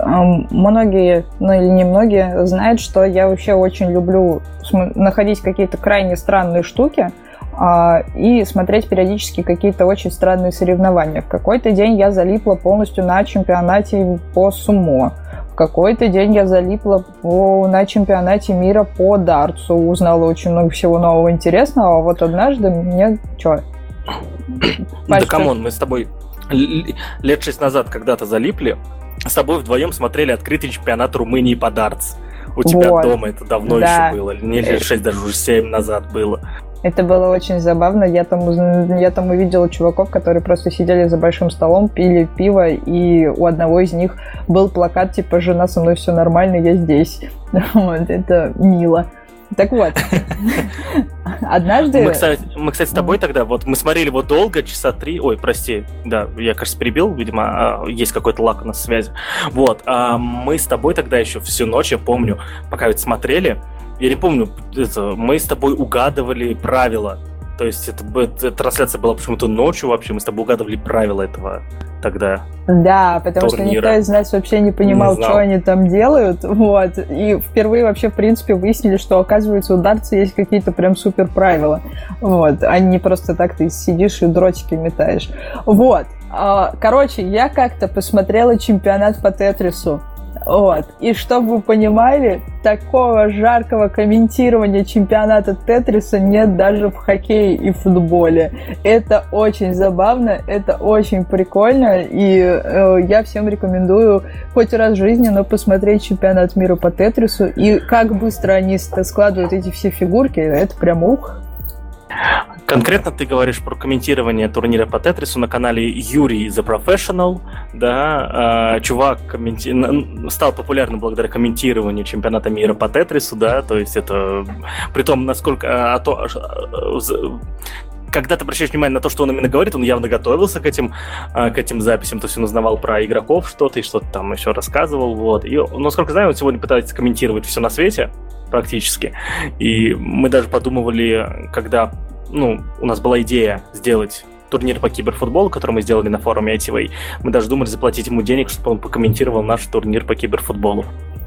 Многие, ну или не многие, знают, что я вообще очень люблю находить какие-то крайне странные штуки, а, и смотреть периодически какие-то очень странные соревнования. В какой-то день я залипла полностью на чемпионате по сумо. В какой-то день я залипла по, на чемпионате мира по дартсу, узнала очень много всего нового интересного, а вот однажды мне... Что, да come on, мы с тобой лет шесть назад когда-то залипли, с тобой вдвоем смотрели открытый чемпионат Румынии по дартс. У тебя вот. дома это давно да. еще было. Не лет шесть, даже уже семь назад было. Это было очень забавно. Я там, я там увидела чуваков, которые просто сидели за большим столом, пили пиво, и у одного из них был плакат типа «Жена, со мной все нормально, я здесь». Вот, это мило. Так вот, однажды... Мы кстати, мы, кстати, с тобой тогда, вот мы смотрели его долго, часа три, ой, прости, да, я, кажется, перебил, видимо, а, есть какой-то лак у нас связи. Вот, а мы с тобой тогда еще всю ночь, я помню, пока ведь смотрели, я не помню, это, мы с тобой угадывали правила то есть это, это трансляция была почему-то ночью вообще, мы с тобой угадывали правила этого тогда. Да, потому турнира. что никто из нас вообще не понимал, не что они там делают. Вот. И впервые вообще, в принципе, выяснили, что, оказывается, у дартса есть какие-то прям супер правила. Вот. А не просто так ты сидишь и дротики метаешь. Вот. А, короче, я как-то посмотрела чемпионат по Тетрису. Вот. И чтобы вы понимали, такого жаркого комментирования чемпионата Тетриса нет даже в хоккее и футболе. Это очень забавно, это очень прикольно, и э, я всем рекомендую хоть раз в жизни, но посмотреть чемпионат мира по Тетрису, и как быстро они складывают эти все фигурки, это прям ух. Конкретно ты говоришь про комментирование турнира по Тетрису на канале Юрий The Professional, да, э, чувак комменти... стал популярным благодаря комментированию чемпионата мира по Тетрису, да, то есть это, при том, насколько, а, то, когда ты обращаешь внимание на то, что он именно говорит, он явно готовился к этим, а, к этим записям, то есть он узнавал про игроков что-то и что-то там еще рассказывал, вот. И, насколько знаю, он сегодня пытается комментировать все на свете, практически. И мы даже подумывали, когда ну, у нас была идея сделать турнир по киберфутболу, который мы сделали на форуме ITV, мы даже думали заплатить ему денег, чтобы он покомментировал наш турнир по киберфутболу.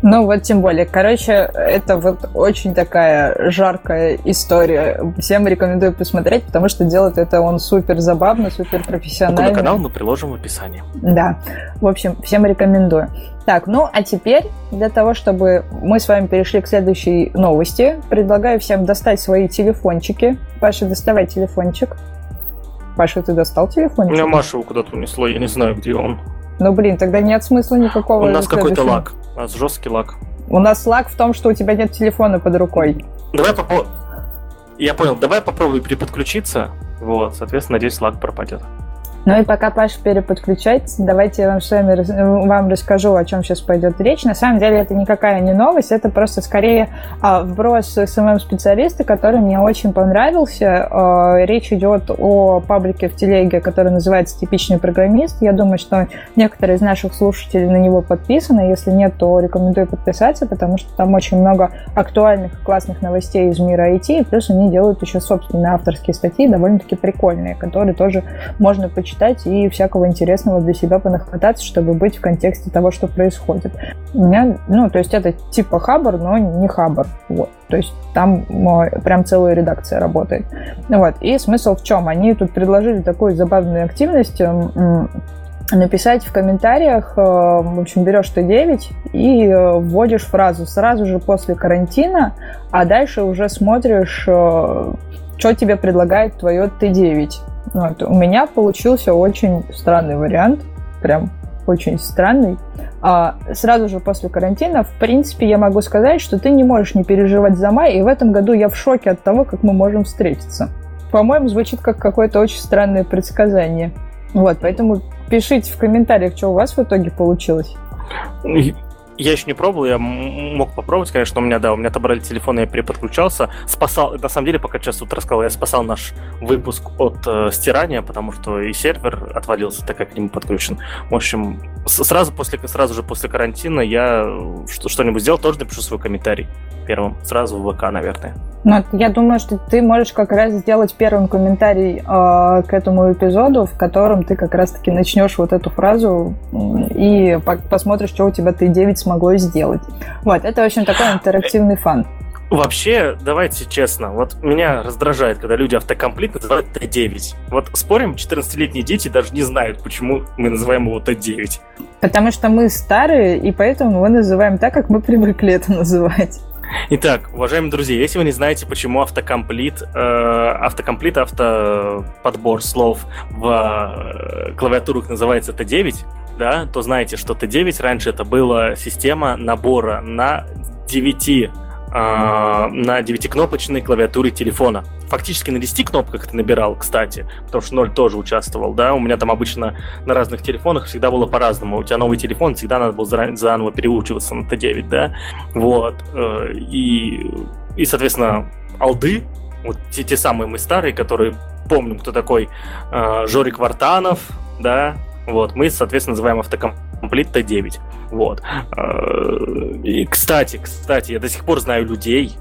Ну вот тем более. Короче, это вот очень такая жаркая история. Всем рекомендую посмотреть, потому что делает это он супер забавно, супер профессионально. На канал мы приложим в описании. Да. В общем, всем рекомендую. Так, ну а теперь для того, чтобы мы с вами перешли к следующей новости, предлагаю всем достать свои телефончики. Паша, доставай телефончик. Паша, ты достал телефончик? У меня Маша его куда-то унесло, я не знаю, где он. Ну, блин, тогда нет смысла никакого. У нас какой-то лак. У нас жесткий лак. У нас лак в том, что у тебя нет телефона под рукой. Давай попробуем. Я понял, давай попробуй переподключиться. Вот, соответственно, надеюсь, лак пропадет. Ну и пока Паша переподключается, давайте я вам с вами вам расскажу, о чем сейчас пойдет речь. На самом деле это никакая не новость, это просто скорее а, вброс SMM-специалиста, который мне очень понравился. А, речь идет о паблике в телеге, который называется «Типичный программист». Я думаю, что некоторые из наших слушателей на него подписаны. Если нет, то рекомендую подписаться, потому что там очень много актуальных, классных новостей из мира IT, плюс они делают еще собственные авторские статьи, довольно-таки прикольные, которые тоже можно почитать почитать и всякого интересного для себя понахвататься, чтобы быть в контексте того, что происходит. У меня, ну, то есть это типа хабар, но не хабар. Вот. То есть там прям целая редакция работает. Вот. И смысл в чем? Они тут предложили такую забавную активность написать в комментариях, э, в общем, берешь Т9 и э, вводишь фразу сразу же после карантина, а дальше уже смотришь, э, что тебе предлагает твое Т9. Вот. У меня получился очень странный вариант, прям очень странный. А сразу же после карантина, в принципе, я могу сказать, что ты не можешь не переживать за май, и в этом году я в шоке от того, как мы можем встретиться. По-моему, звучит как какое-то очень странное предсказание. Вот, поэтому пишите в комментариях, что у вас в итоге получилось. Я еще не пробовал, я мог попробовать, конечно, у меня, да, у меня отобрали телефон, я переподключался, спасал, на самом деле, пока сейчас тут рассказал, я спасал наш выпуск от э, стирания, потому что и сервер отвалился, так как к нему подключен. В общем, сразу, после, сразу же после карантина я что-нибудь сделал, тоже напишу свой комментарий первым, сразу в ВК, наверное. Ну, я думаю, что ты можешь как раз сделать первым комментарий э, к этому эпизоду, в котором ты как раз-таки начнешь вот эту фразу и по посмотришь, что у тебя Т9 смогло сделать. Вот, это, в общем, такой интерактивный фан. Вообще, давайте честно, вот меня раздражает, когда люди автокомплит называют Т9. Вот спорим, 14-летние дети даже не знают, почему мы называем его Т9. Потому что мы старые, и поэтому мы называем так, как мы привыкли это называть. Итак, уважаемые друзья, если вы не знаете, почему автокомплит, э, автокомплит, автоподбор слов в э, клавиатурах называется Т9, да, то знаете, что Т9 раньше это была система набора на 9 а, на девятикнопочной клавиатуре телефона. Фактически на 10 кнопках ты набирал, кстати, потому что 0 тоже участвовал, да, у меня там обычно на разных телефонах всегда было по-разному. У тебя новый телефон, всегда надо было заново переучиваться на Т9, да, вот, э, и, и соответственно, алды, вот те, те самые мы старые, которые помним, кто такой э, Жорик Вартанов, да, вот, мы, соответственно, называем автокомплит Т9. Вот. Э, и, кстати, кстати, я до сих пор знаю людей,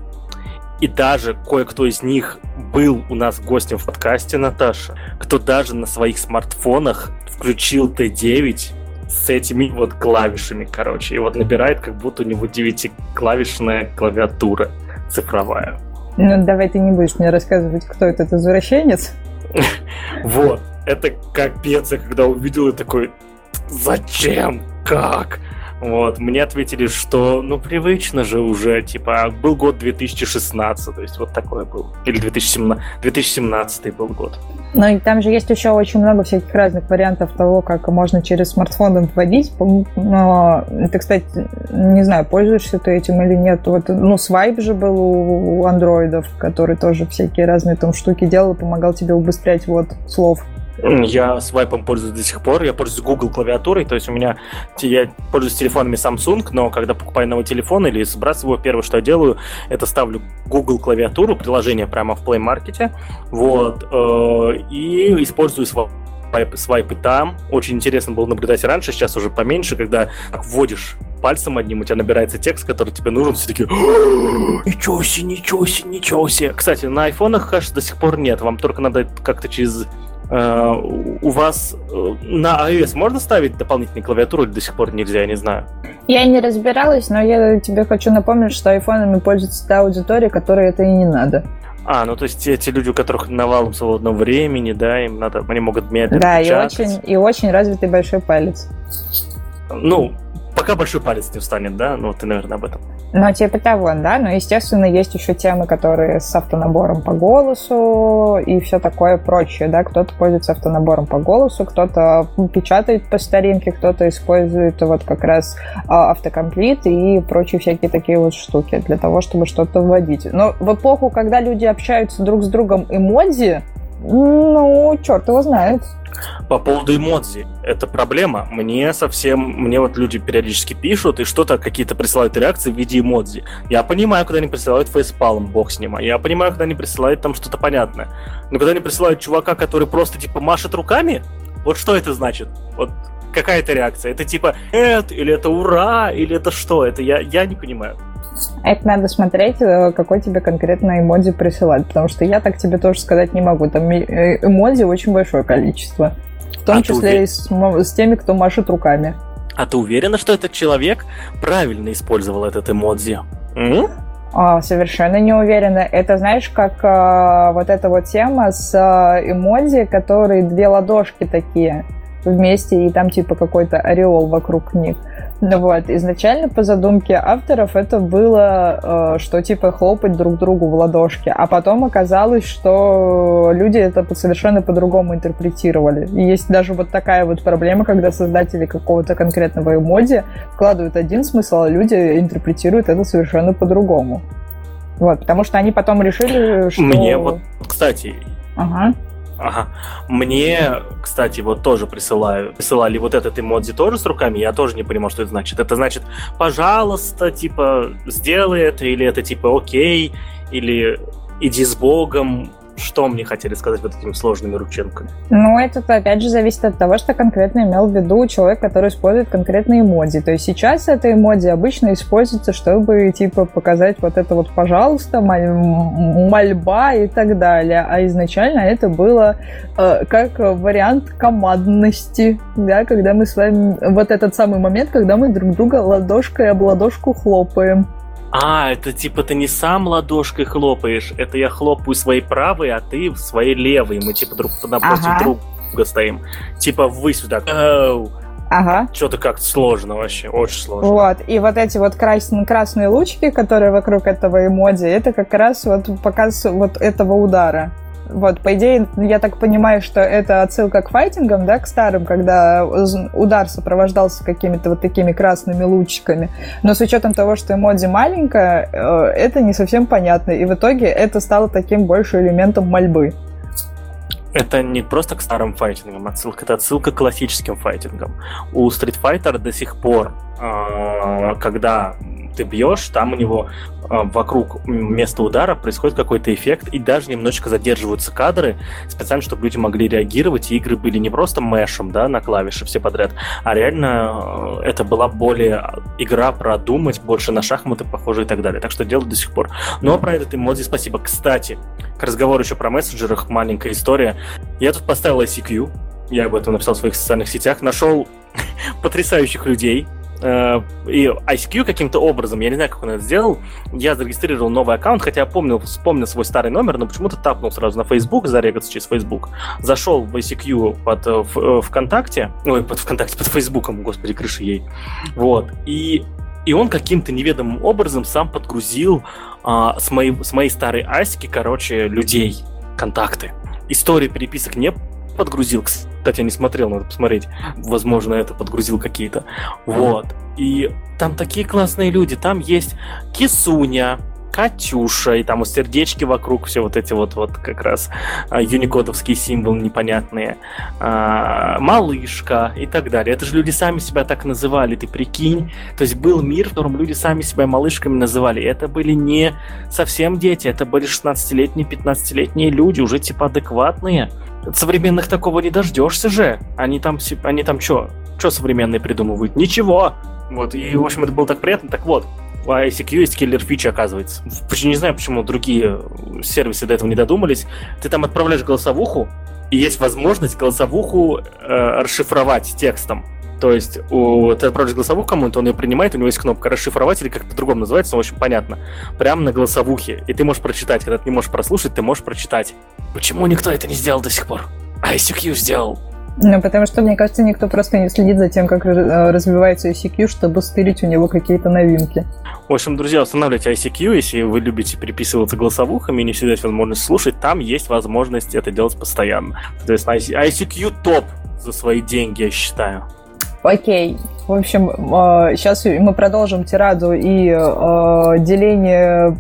и даже кое-кто из них был у нас гостем в подкасте, Наташа, кто даже на своих смартфонах включил Т9 с этими вот клавишами, короче. И вот набирает, как будто у него 9-клавишная клавиатура цифровая. Ну, давай ты не будешь мне рассказывать, кто этот извращенец. Вот. Это капец, я когда увидел, я такой, зачем? Как? Вот, мне ответили, что, ну, привычно же уже, типа, был год 2016, то есть вот такой был. Или 2017, 2017 был год. Ну и там же есть еще очень много всяких разных вариантов того, как можно через смартфон вводить. Но ты, кстати, не знаю, пользуешься ты этим или нет. Вот, ну, свайп же был у андроидов, который тоже всякие разные там штуки делал, помогал тебе убыстрять вот слов. Я свайпом пользуюсь до сих пор, я пользуюсь Google клавиатурой, то есть у меня, я пользуюсь телефонами Samsung, но когда покупаю новый телефон или сбрасываю, первое, что я делаю, это ставлю Google клавиатуру, приложение прямо в Play Market, вот, э, и использую свайпы, свайпы там. Очень интересно было наблюдать раньше, сейчас уже поменьше, когда вводишь пальцем одним, у тебя набирается текст, который тебе нужен, все таки ничего себе, ничего себе, ничего себе. Кстати, на айфонах хэш до сих пор нет, вам только надо как-то через у вас э, на iOS можно ставить дополнительную клавиатуру или до сих пор нельзя, я не знаю? Я не разбиралась, но я тебе хочу напомнить, что айфонами пользуется та аудитория, которой это и не надо. А, ну то есть те, те люди, у которых навалом свободного времени, да, им надо, они могут медленно Да, и очень, и очень развитый большой палец. Ну, пока большой палец не встанет, да? Ну, ты, наверное, об этом. Ну, типа того, да. Но, естественно, есть еще темы, которые с автонабором по голосу и все такое прочее, да. Кто-то пользуется автонабором по голосу, кто-то печатает по старинке, кто-то использует вот как раз а, автокомплит и прочие всякие такие вот штуки для того, чтобы что-то вводить. Но в эпоху, когда люди общаются друг с другом эмодзи, ну, черт его знает. По поводу эмодзи, это проблема. Мне совсем, мне вот люди периодически пишут и что-то, какие-то присылают реакции в виде эмодзи. Я понимаю, когда они присылают фейспалм, бог с ним. Я понимаю, когда они присылают там что-то понятное. Но когда они присылают чувака, который просто типа машет руками, вот что это значит? Вот какая это реакция? Это типа «эт» или это «ура» или это что? Это я, я не понимаю. Это надо смотреть, э, какой тебе конкретно эмодзи присылать, потому что я так тебе тоже сказать не могу. Там э, эмодзи очень большое количество. В том а числе и с, с теми, кто машет руками. А ты уверена, что этот человек правильно использовал этот эмодзи? М? А, совершенно не уверена. Это, знаешь, как а, вот эта вот тема с а, эмодзи, которые две ладошки такие вместе, и там типа какой-то ореол вокруг них. Ну вот, изначально по задумке авторов это было, э, что типа хлопать друг другу в ладошки, а потом оказалось, что люди это совершенно по-другому интерпретировали. И есть даже вот такая вот проблема, когда создатели какого-то конкретного эмоди вкладывают один смысл, а люди интерпретируют это совершенно по-другому. Вот, потому что они потом решили, что... Мне вот, кстати, ага. Ага. Мне, кстати, вот тоже присылаю, присылали вот этот эмодзи тоже с руками, я тоже не понимал, что это значит. Это значит, пожалуйста, типа, сделай это, или это типа окей, или иди с Богом, что мне хотели сказать вот этими сложными рученками? Ну, это опять же зависит от того, что конкретно имел в виду человек, который использует конкретные эмодзи. То есть сейчас это эмодзи обычно используется, чтобы типа показать вот это вот пожалуйста, мольба и так далее. А изначально это было э, как вариант командности, да, когда мы с вами вот этот самый момент, когда мы друг друга ладошкой об ладошку хлопаем. А, это типа ты не сам ладошкой хлопаешь, это я хлопаю своей правой, а ты своей левой. Мы типа друг напротив ага. друга стоим. Типа вы сюда. Оу. Ага. Что-то как-то сложно вообще, очень сложно. Вот, и вот эти вот красные, красные лучики, которые вокруг этого эмодзи, это как раз вот показ вот этого удара. Вот, по идее, я так понимаю, что это отсылка к файтингам, да, к старым, когда удар сопровождался какими-то вот такими красными лучиками. Но с учетом того, что эмодзи маленькая, э, это не совсем понятно. И в итоге это стало таким больше элементом мольбы. Это не просто к старым файтингам, отсылка, это отсылка к классическим файтингам. У Street Fighter до сих пор, а, когда ты бьешь, там у него э, вокруг места удара происходит какой-то эффект, и даже немножечко задерживаются кадры, специально, чтобы люди могли реагировать, и игры были не просто мэшем, да, на клавиши все подряд, а реально э, это была более игра продумать, больше на шахматы похоже и так далее. Так что делают до сих пор. Ну а про этот эмодзи спасибо. Кстати, к разговору еще про мессенджерах, маленькая история. Я тут поставил ICQ, я об этом написал в своих социальных сетях, нашел потрясающих людей, и ICQ каким-то образом, я не знаю, как он это сделал, я зарегистрировал новый аккаунт, хотя я помнил, вспомнил свой старый номер, но почему-то тапнул сразу на Facebook, зарегаться через Facebook, зашел в ICQ под в, в, ВКонтакте, ой, под ВКонтакте, под Фейсбуком, господи, крыши ей, вот, и и он каким-то неведомым образом сам подгрузил а, с, моей, с моей старой Аськи, короче, людей, контакты. Истории переписок не подгрузил, кстати, я не смотрел, надо посмотреть. Возможно, это подгрузил какие-то. Вот. И там такие классные люди. Там есть Кисуня, Катюша, и там у сердечки вокруг все вот эти вот, вот как раз а, юникодовские символы непонятные, а, малышка и так далее. Это же люди сами себя так называли, ты прикинь. То есть был мир, в котором люди сами себя малышками называли. Это были не совсем дети, это были 16-летние, 15-летние люди, уже типа адекватные. Современных такого не дождешься же. Они там, они там что? Что современные придумывают? Ничего. Вот, и, в общем, это было так приятно. Так вот, у ICQ есть киллер фичи, оказывается. Почему не знаю, почему другие сервисы до этого не додумались. Ты там отправляешь голосовуху, и есть возможность голосовуху э, расшифровать текстом. То есть у, ты отправляешь голосовуху кому-то, он ее принимает, у него есть кнопка расшифровать или как-то по-другому называется, но, в общем, понятно. Прямо на голосовухе. И ты можешь прочитать. Когда ты не можешь прослушать, ты можешь прочитать. Почему никто это не сделал до сих пор? ICQ сделал. Ну, потому что, мне кажется, никто просто не следит за тем, как э, развивается ICQ, чтобы стырить у него какие-то новинки. В общем, друзья, устанавливайте ICQ, если вы любите переписываться голосовухами и не всегда есть возможность слушать, там есть возможность это делать постоянно. Соответственно, ICQ топ за свои деньги, я считаю. Окей. В общем, сейчас э, мы продолжим тираду и э, деление...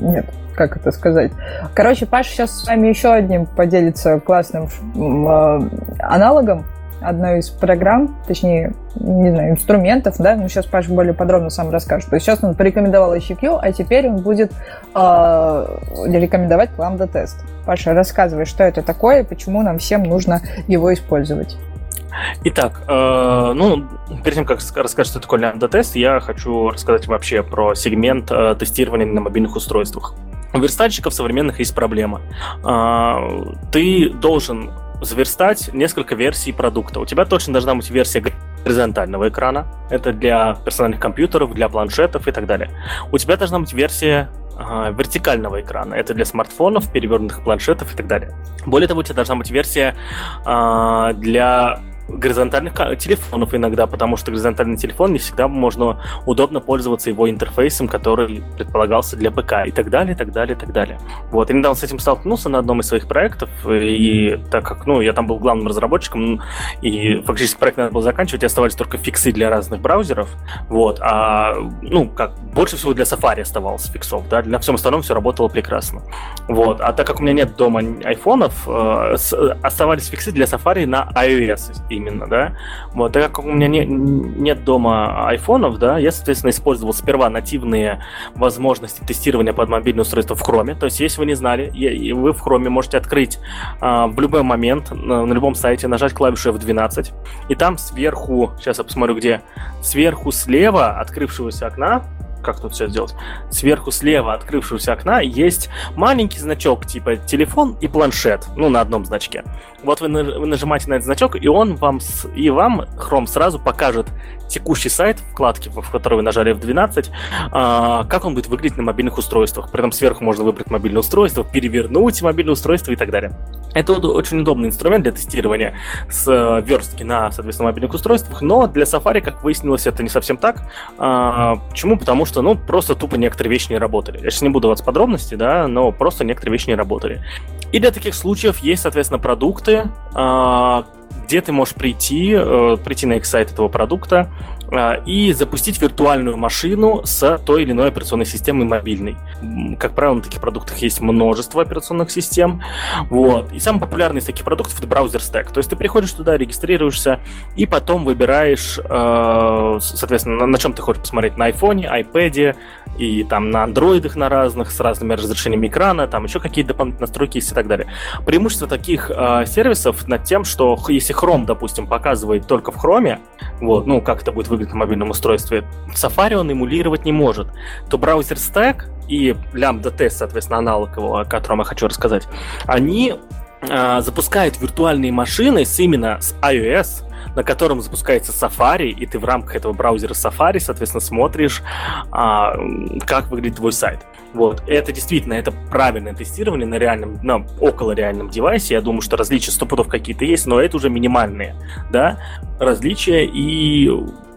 Нет, как это сказать. Короче, Паша сейчас с вами еще одним поделится классным э, аналогом одной из программ, точнее, не знаю, инструментов, да, ну, сейчас Паша более подробно сам расскажет. То есть сейчас он порекомендовал HQ, а теперь он будет э, рекомендовать Lambda-тест. Паша, рассказывай, что это такое и почему нам всем нужно его использовать. Итак, э, ну, перед тем, как рассказать, что такое лямбда-тест, я хочу рассказать вообще про сегмент э, тестирования на мобильных устройствах. У верстальщиков современных есть проблема. Э, ты должен заверстать несколько версий продукта. У тебя точно должна быть версия горизонтального экрана. Это для персональных компьютеров, для планшетов и так далее. У тебя должна быть версия э, вертикального экрана. Это для смартфонов, перевернутых планшетов и так далее. Более того, у тебя должна быть версия э, для горизонтальных телефонов иногда, потому что горизонтальный телефон не всегда можно удобно пользоваться его интерфейсом, который предполагался для ПК и так далее, и так далее, и так далее. Вот, я недавно с этим столкнулся на одном из своих проектов, и так как, ну, я там был главным разработчиком, и фактически проект надо было заканчивать, и оставались только фиксы для разных браузеров, вот, а, ну, как, больше всего для Safari оставалось фиксов, да, для всем остальном все работало прекрасно. Вот, а так как у меня нет дома айфонов, э, оставались фиксы для Safari на iOS, и именно, да. Вот, так как у меня не, нет дома айфонов, да, я, соответственно, использовал сперва нативные возможности тестирования под мобильное устройство в Chrome. То есть, если вы не знали, вы в Chrome можете открыть а, в любой момент на, на любом сайте, нажать клавишу F12, и там сверху, сейчас я посмотрю где, сверху слева открывшегося окна как тут все сделать? Сверху слева открывшегося окна есть маленький значок типа телефон и планшет, ну на одном значке. Вот вы, вы нажимаете на этот значок, и он вам и вам Chrome сразу покажет текущий сайт вкладки, в которой вы нажали F12, а, как он будет выглядеть на мобильных устройствах. При этом сверху можно выбрать мобильное устройство, перевернуть мобильное устройство и так далее. Это очень удобный инструмент для тестирования с э, верстки на, соответственно, мобильных устройствах, но для Safari, как выяснилось, это не совсем так. А, почему? Потому что, ну, просто тупо некоторые вещи не работали. Я сейчас не буду давать подробности, да, но просто некоторые вещи не работали. И для таких случаев есть, соответственно, продукты, а, где ты можешь прийти, э, прийти на их сайт этого продукта и запустить виртуальную машину с той или иной операционной системой мобильной. Как правило, на таких продуктах есть множество операционных систем. Вот. И самый популярный из таких продуктов это браузер Stack. То есть ты приходишь туда, регистрируешься, и потом выбираешь, э, соответственно, на, чем ты хочешь посмотреть, на iPhone, iPad, и там на андроидах на разных, с разными разрешениями экрана, там еще какие-то дополнительные настройки есть и так далее. Преимущество таких э, сервисов над тем, что если Chrome, допустим, показывает только в Chrome, вот, ну, как это будет выглядеть на мобильном устройстве, Safari он эмулировать не может, то браузер Stack и Lambda Test, соответственно, аналог его, о котором я хочу рассказать, они э, запускают виртуальные машины с именно с iOS, на котором запускается Safari, и ты в рамках этого браузера Safari, соответственно, смотришь, а, как выглядит твой сайт. Вот, это действительно, это правильное тестирование на реальном, на около реальном девайсе. Я думаю, что различия сто пудов какие-то есть, но это уже минимальные, да, различия. И,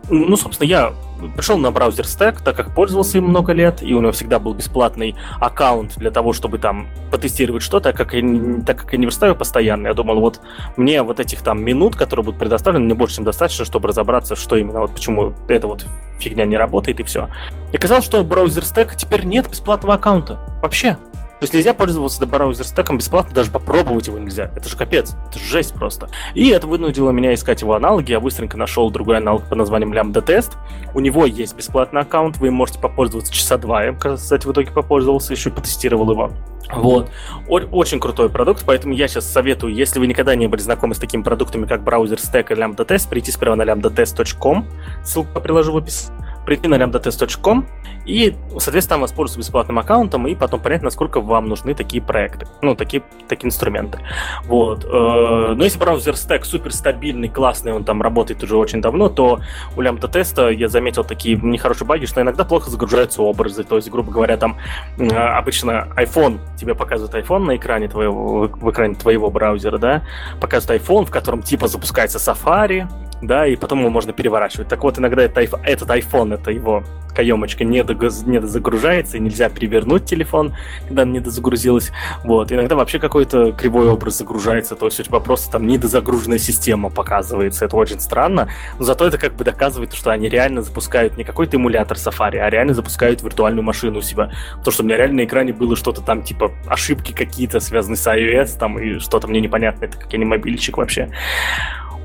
ну, собственно, я пришел на браузер Stack, так как пользовался им много лет, и у него всегда был бесплатный аккаунт для того, чтобы там потестировать что-то, так как я, так как я не верстаю постоянно, я думал, вот мне вот этих там минут, которые будут предоставлены, мне больше, чем достаточно, чтобы разобраться, что именно, вот почему эта вот фигня не работает и все. И оказалось, что браузер Stack теперь нет бесплатного аккаунта. Вообще. Есть нельзя пользоваться браузер стеком бесплатно, даже попробовать его нельзя. Это же капец, это же жесть просто. И это вынудило меня искать его аналоги. Я быстренько нашел другой аналог под названием Lambda Test. У него есть бесплатный аккаунт, вы можете попользоваться часа два. Я, кстати, в итоге попользовался, еще потестировал его. Вот. Очень крутой продукт, поэтому я сейчас советую, если вы никогда не были знакомы с такими продуктами, как браузер Stack и Lambda Test, прийти сперва на lambdatest.com, ссылку приложу в описании прийти на lambdatest.com и, соответственно, воспользоваться бесплатным аккаунтом и потом понять, насколько вам нужны такие проекты, ну, такие, такие инструменты. Вот. Э, но если браузер Stack супер стабильный, классный, он там работает уже очень давно, то у Lambda теста я заметил такие нехорошие баги, что иногда плохо загружаются образы, то есть, грубо говоря, там обычно iPhone, тебе показывает iPhone на экране твоего, в экране твоего браузера, да, показывает iPhone, в котором типа запускается Safari, да, и потом его можно переворачивать. Так вот, иногда это, этот iPhone, это его каемочка не, дозагружается, и нельзя перевернуть телефон, когда она не дозагрузилась. Вот. Иногда вообще какой-то кривой образ загружается, то есть у тебя просто там недозагруженная система показывается. Это очень странно, но зато это как бы доказывает, что они реально запускают не какой-то эмулятор Safari, а реально запускают виртуальную машину у себя. То, что у меня реально на экране было что-то там, типа, ошибки какие-то, связанные с iOS, там, и что-то мне непонятно, это как я не мобильчик вообще.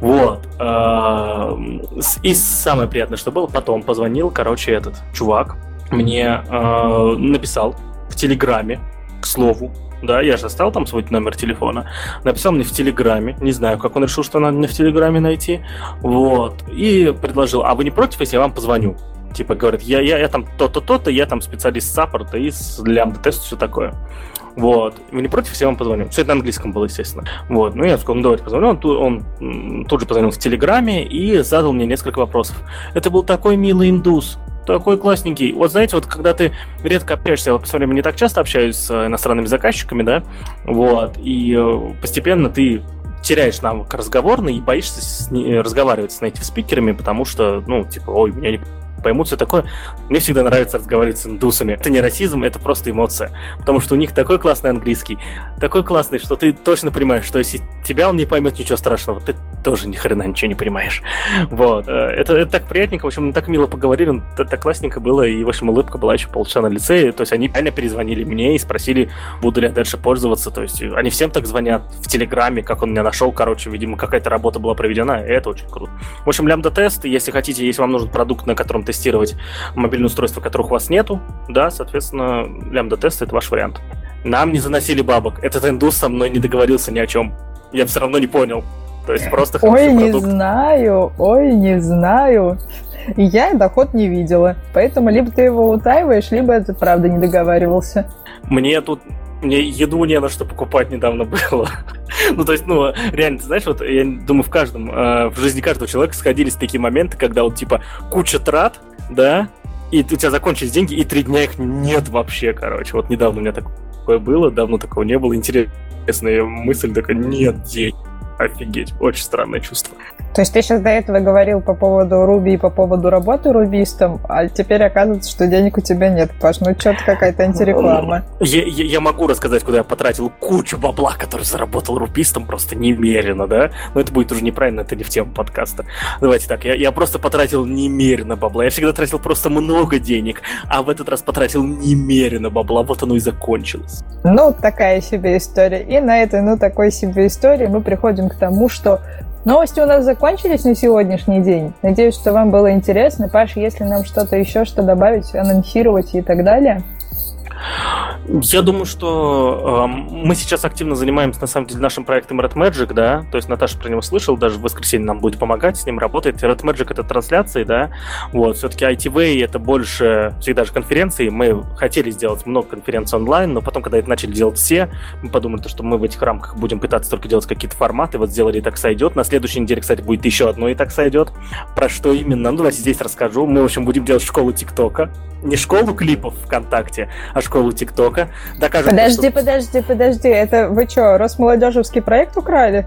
Вот. Эм, и самое приятное, что было, потом позвонил, короче, этот чувак мне э, написал в Телеграме, к слову, да, я же оставил там свой номер телефона. Написал мне в Телеграме. Не знаю, как он решил, что надо мне в Телеграме найти. Вот. И предложил, а вы не против, если я вам позвоню? Типа, говорит, я, я, я там то-то, то-то, я там специалист саппорта и с лямбда тест все такое. Вот. Вы не против, я вам позвоню. Все это на английском было, естественно. Вот. Ну, я сказал, ну, давайте позвоню. Он, он тут же позвонил в Телеграме и задал мне несколько вопросов. Это был такой милый индус, такой классненький. Вот знаете, вот когда ты редко общаешься, я вот в последнее время не так часто общаюсь с иностранными заказчиками, да, вот, и э, постепенно ты теряешь навык разговорный и боишься с, разговаривать с native спикерами, потому что, ну, типа, ой, меня не поймут все такое. Мне всегда нравится разговаривать с индусами. Это не расизм, это просто эмоция. Потому что у них такой классный английский, такой классный, что ты точно понимаешь, что если тебя он не поймет, ничего страшного, ты тоже ни хрена ничего не понимаешь. Вот. Э, это, это так приятненько, в общем, так мило поговорили, это так классненько было, и, в общем, улыбка была еще полчаса на лице, то есть они реально перезвонили мне и спросили, буду ли я дальше пользоваться, то есть они всем так звонят в Телеграме, как он меня нашел, короче, видимо, какая-то работа была проведена, и это очень круто. В общем, лямбда-тест, если хотите, если вам нужен продукт, на котором тестировать мобильное устройство, которых у вас нету, да, соответственно, лямбда-тест — это ваш вариант. Нам не заносили бабок. Этот индус со мной не договорился ни о чем. Я все равно не понял. То есть просто Ой, не продукт. знаю, ой, не знаю. Я доход не видела. Поэтому либо ты его утаиваешь, либо это правда не договаривался. Мне тут мне еду не на что покупать недавно было. ну, то есть, ну, реально, ты знаешь, вот я думаю, в каждом, э, в жизни каждого человека сходились такие моменты, когда вот, типа, куча трат, да, и у тебя закончились деньги, и три дня их нет вообще, короче. Вот недавно у меня такое было, давно такого не было. Интересная мысль такая, нет денег офигеть, очень странное чувство. То есть ты сейчас до этого говорил по поводу Руби и по поводу работы рубистом, а теперь оказывается, что денег у тебя нет, Паш, ну что-то какая-то антиреклама. Я, я, я могу рассказать, куда я потратил кучу бабла, который заработал рубистом просто немерено, да? Но это будет уже неправильно, это не в тему подкаста. Давайте так, я, я просто потратил немерено бабла. Я всегда тратил просто много денег, а в этот раз потратил немерено бабла, вот оно и закончилось. Ну, такая себе история. И на этой, ну, такой себе истории мы приходим к тому, что новости у нас закончились на сегодняшний день. Надеюсь, что вам было интересно. Паша, если нам что-то еще, что добавить, анонсировать и так далее. Я думаю, что э, мы сейчас активно занимаемся, на самом деле, нашим проектом Red Magic, да, то есть Наташа про него слышал, даже в воскресенье нам будет помогать, с ним работает. Red Magic — это трансляции, да, вот, все-таки ITV — это больше всегда же конференции, мы хотели сделать много конференций онлайн, но потом, когда это начали делать все, мы подумали, что мы в этих рамках будем пытаться только делать какие-то форматы, вот сделали «И так сойдет», на следующей неделе, кстати, будет еще одно «И так сойдет», про что именно, ну, давайте здесь расскажу, мы, в общем, будем делать школу ТикТока, не школу клипов ВКонтакте, а школу ТикТока. Докажем, подожди, что... подожди, подожди. Это вы что, Росмолодежевский проект украли?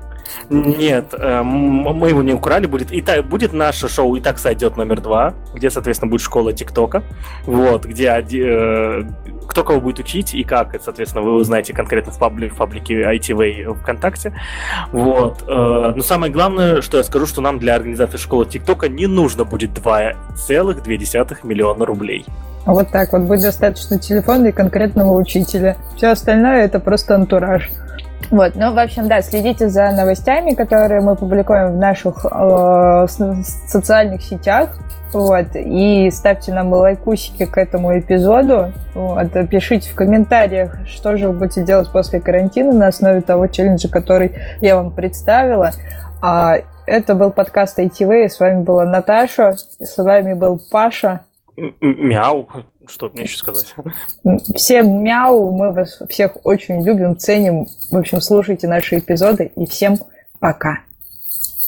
Нет, э, мы его не украли. Будет, и так, будет наше шоу «И так сойдет» номер два, где, соответственно, будет школа ТикТока. Вот, где э, кто кого будет учить и как, это, соответственно, вы узнаете конкретно в, пабли, в паблике ITV ВКонтакте. Вот. Э, но самое главное, что я скажу, что нам для организации школы ТикТока не нужно будет 2,2 миллиона рублей. Вот так вот будет достаточно телефона и конкретного учителя. Все остальное это просто антураж. Вот, ну, в общем, да, следите за новостями, которые мы публикуем в наших э, социальных сетях. Вот, и ставьте нам лайкусики к этому эпизоду. Вот, пишите в комментариях, что же вы будете делать после карантина на основе того челленджа, который я вам представила. А это был подкаст ITV, с вами была Наташа, с вами был Паша. Мяу. Что мне еще сказать? Всем мяу. Мы вас всех очень любим, ценим. В общем, слушайте наши эпизоды. И всем пока.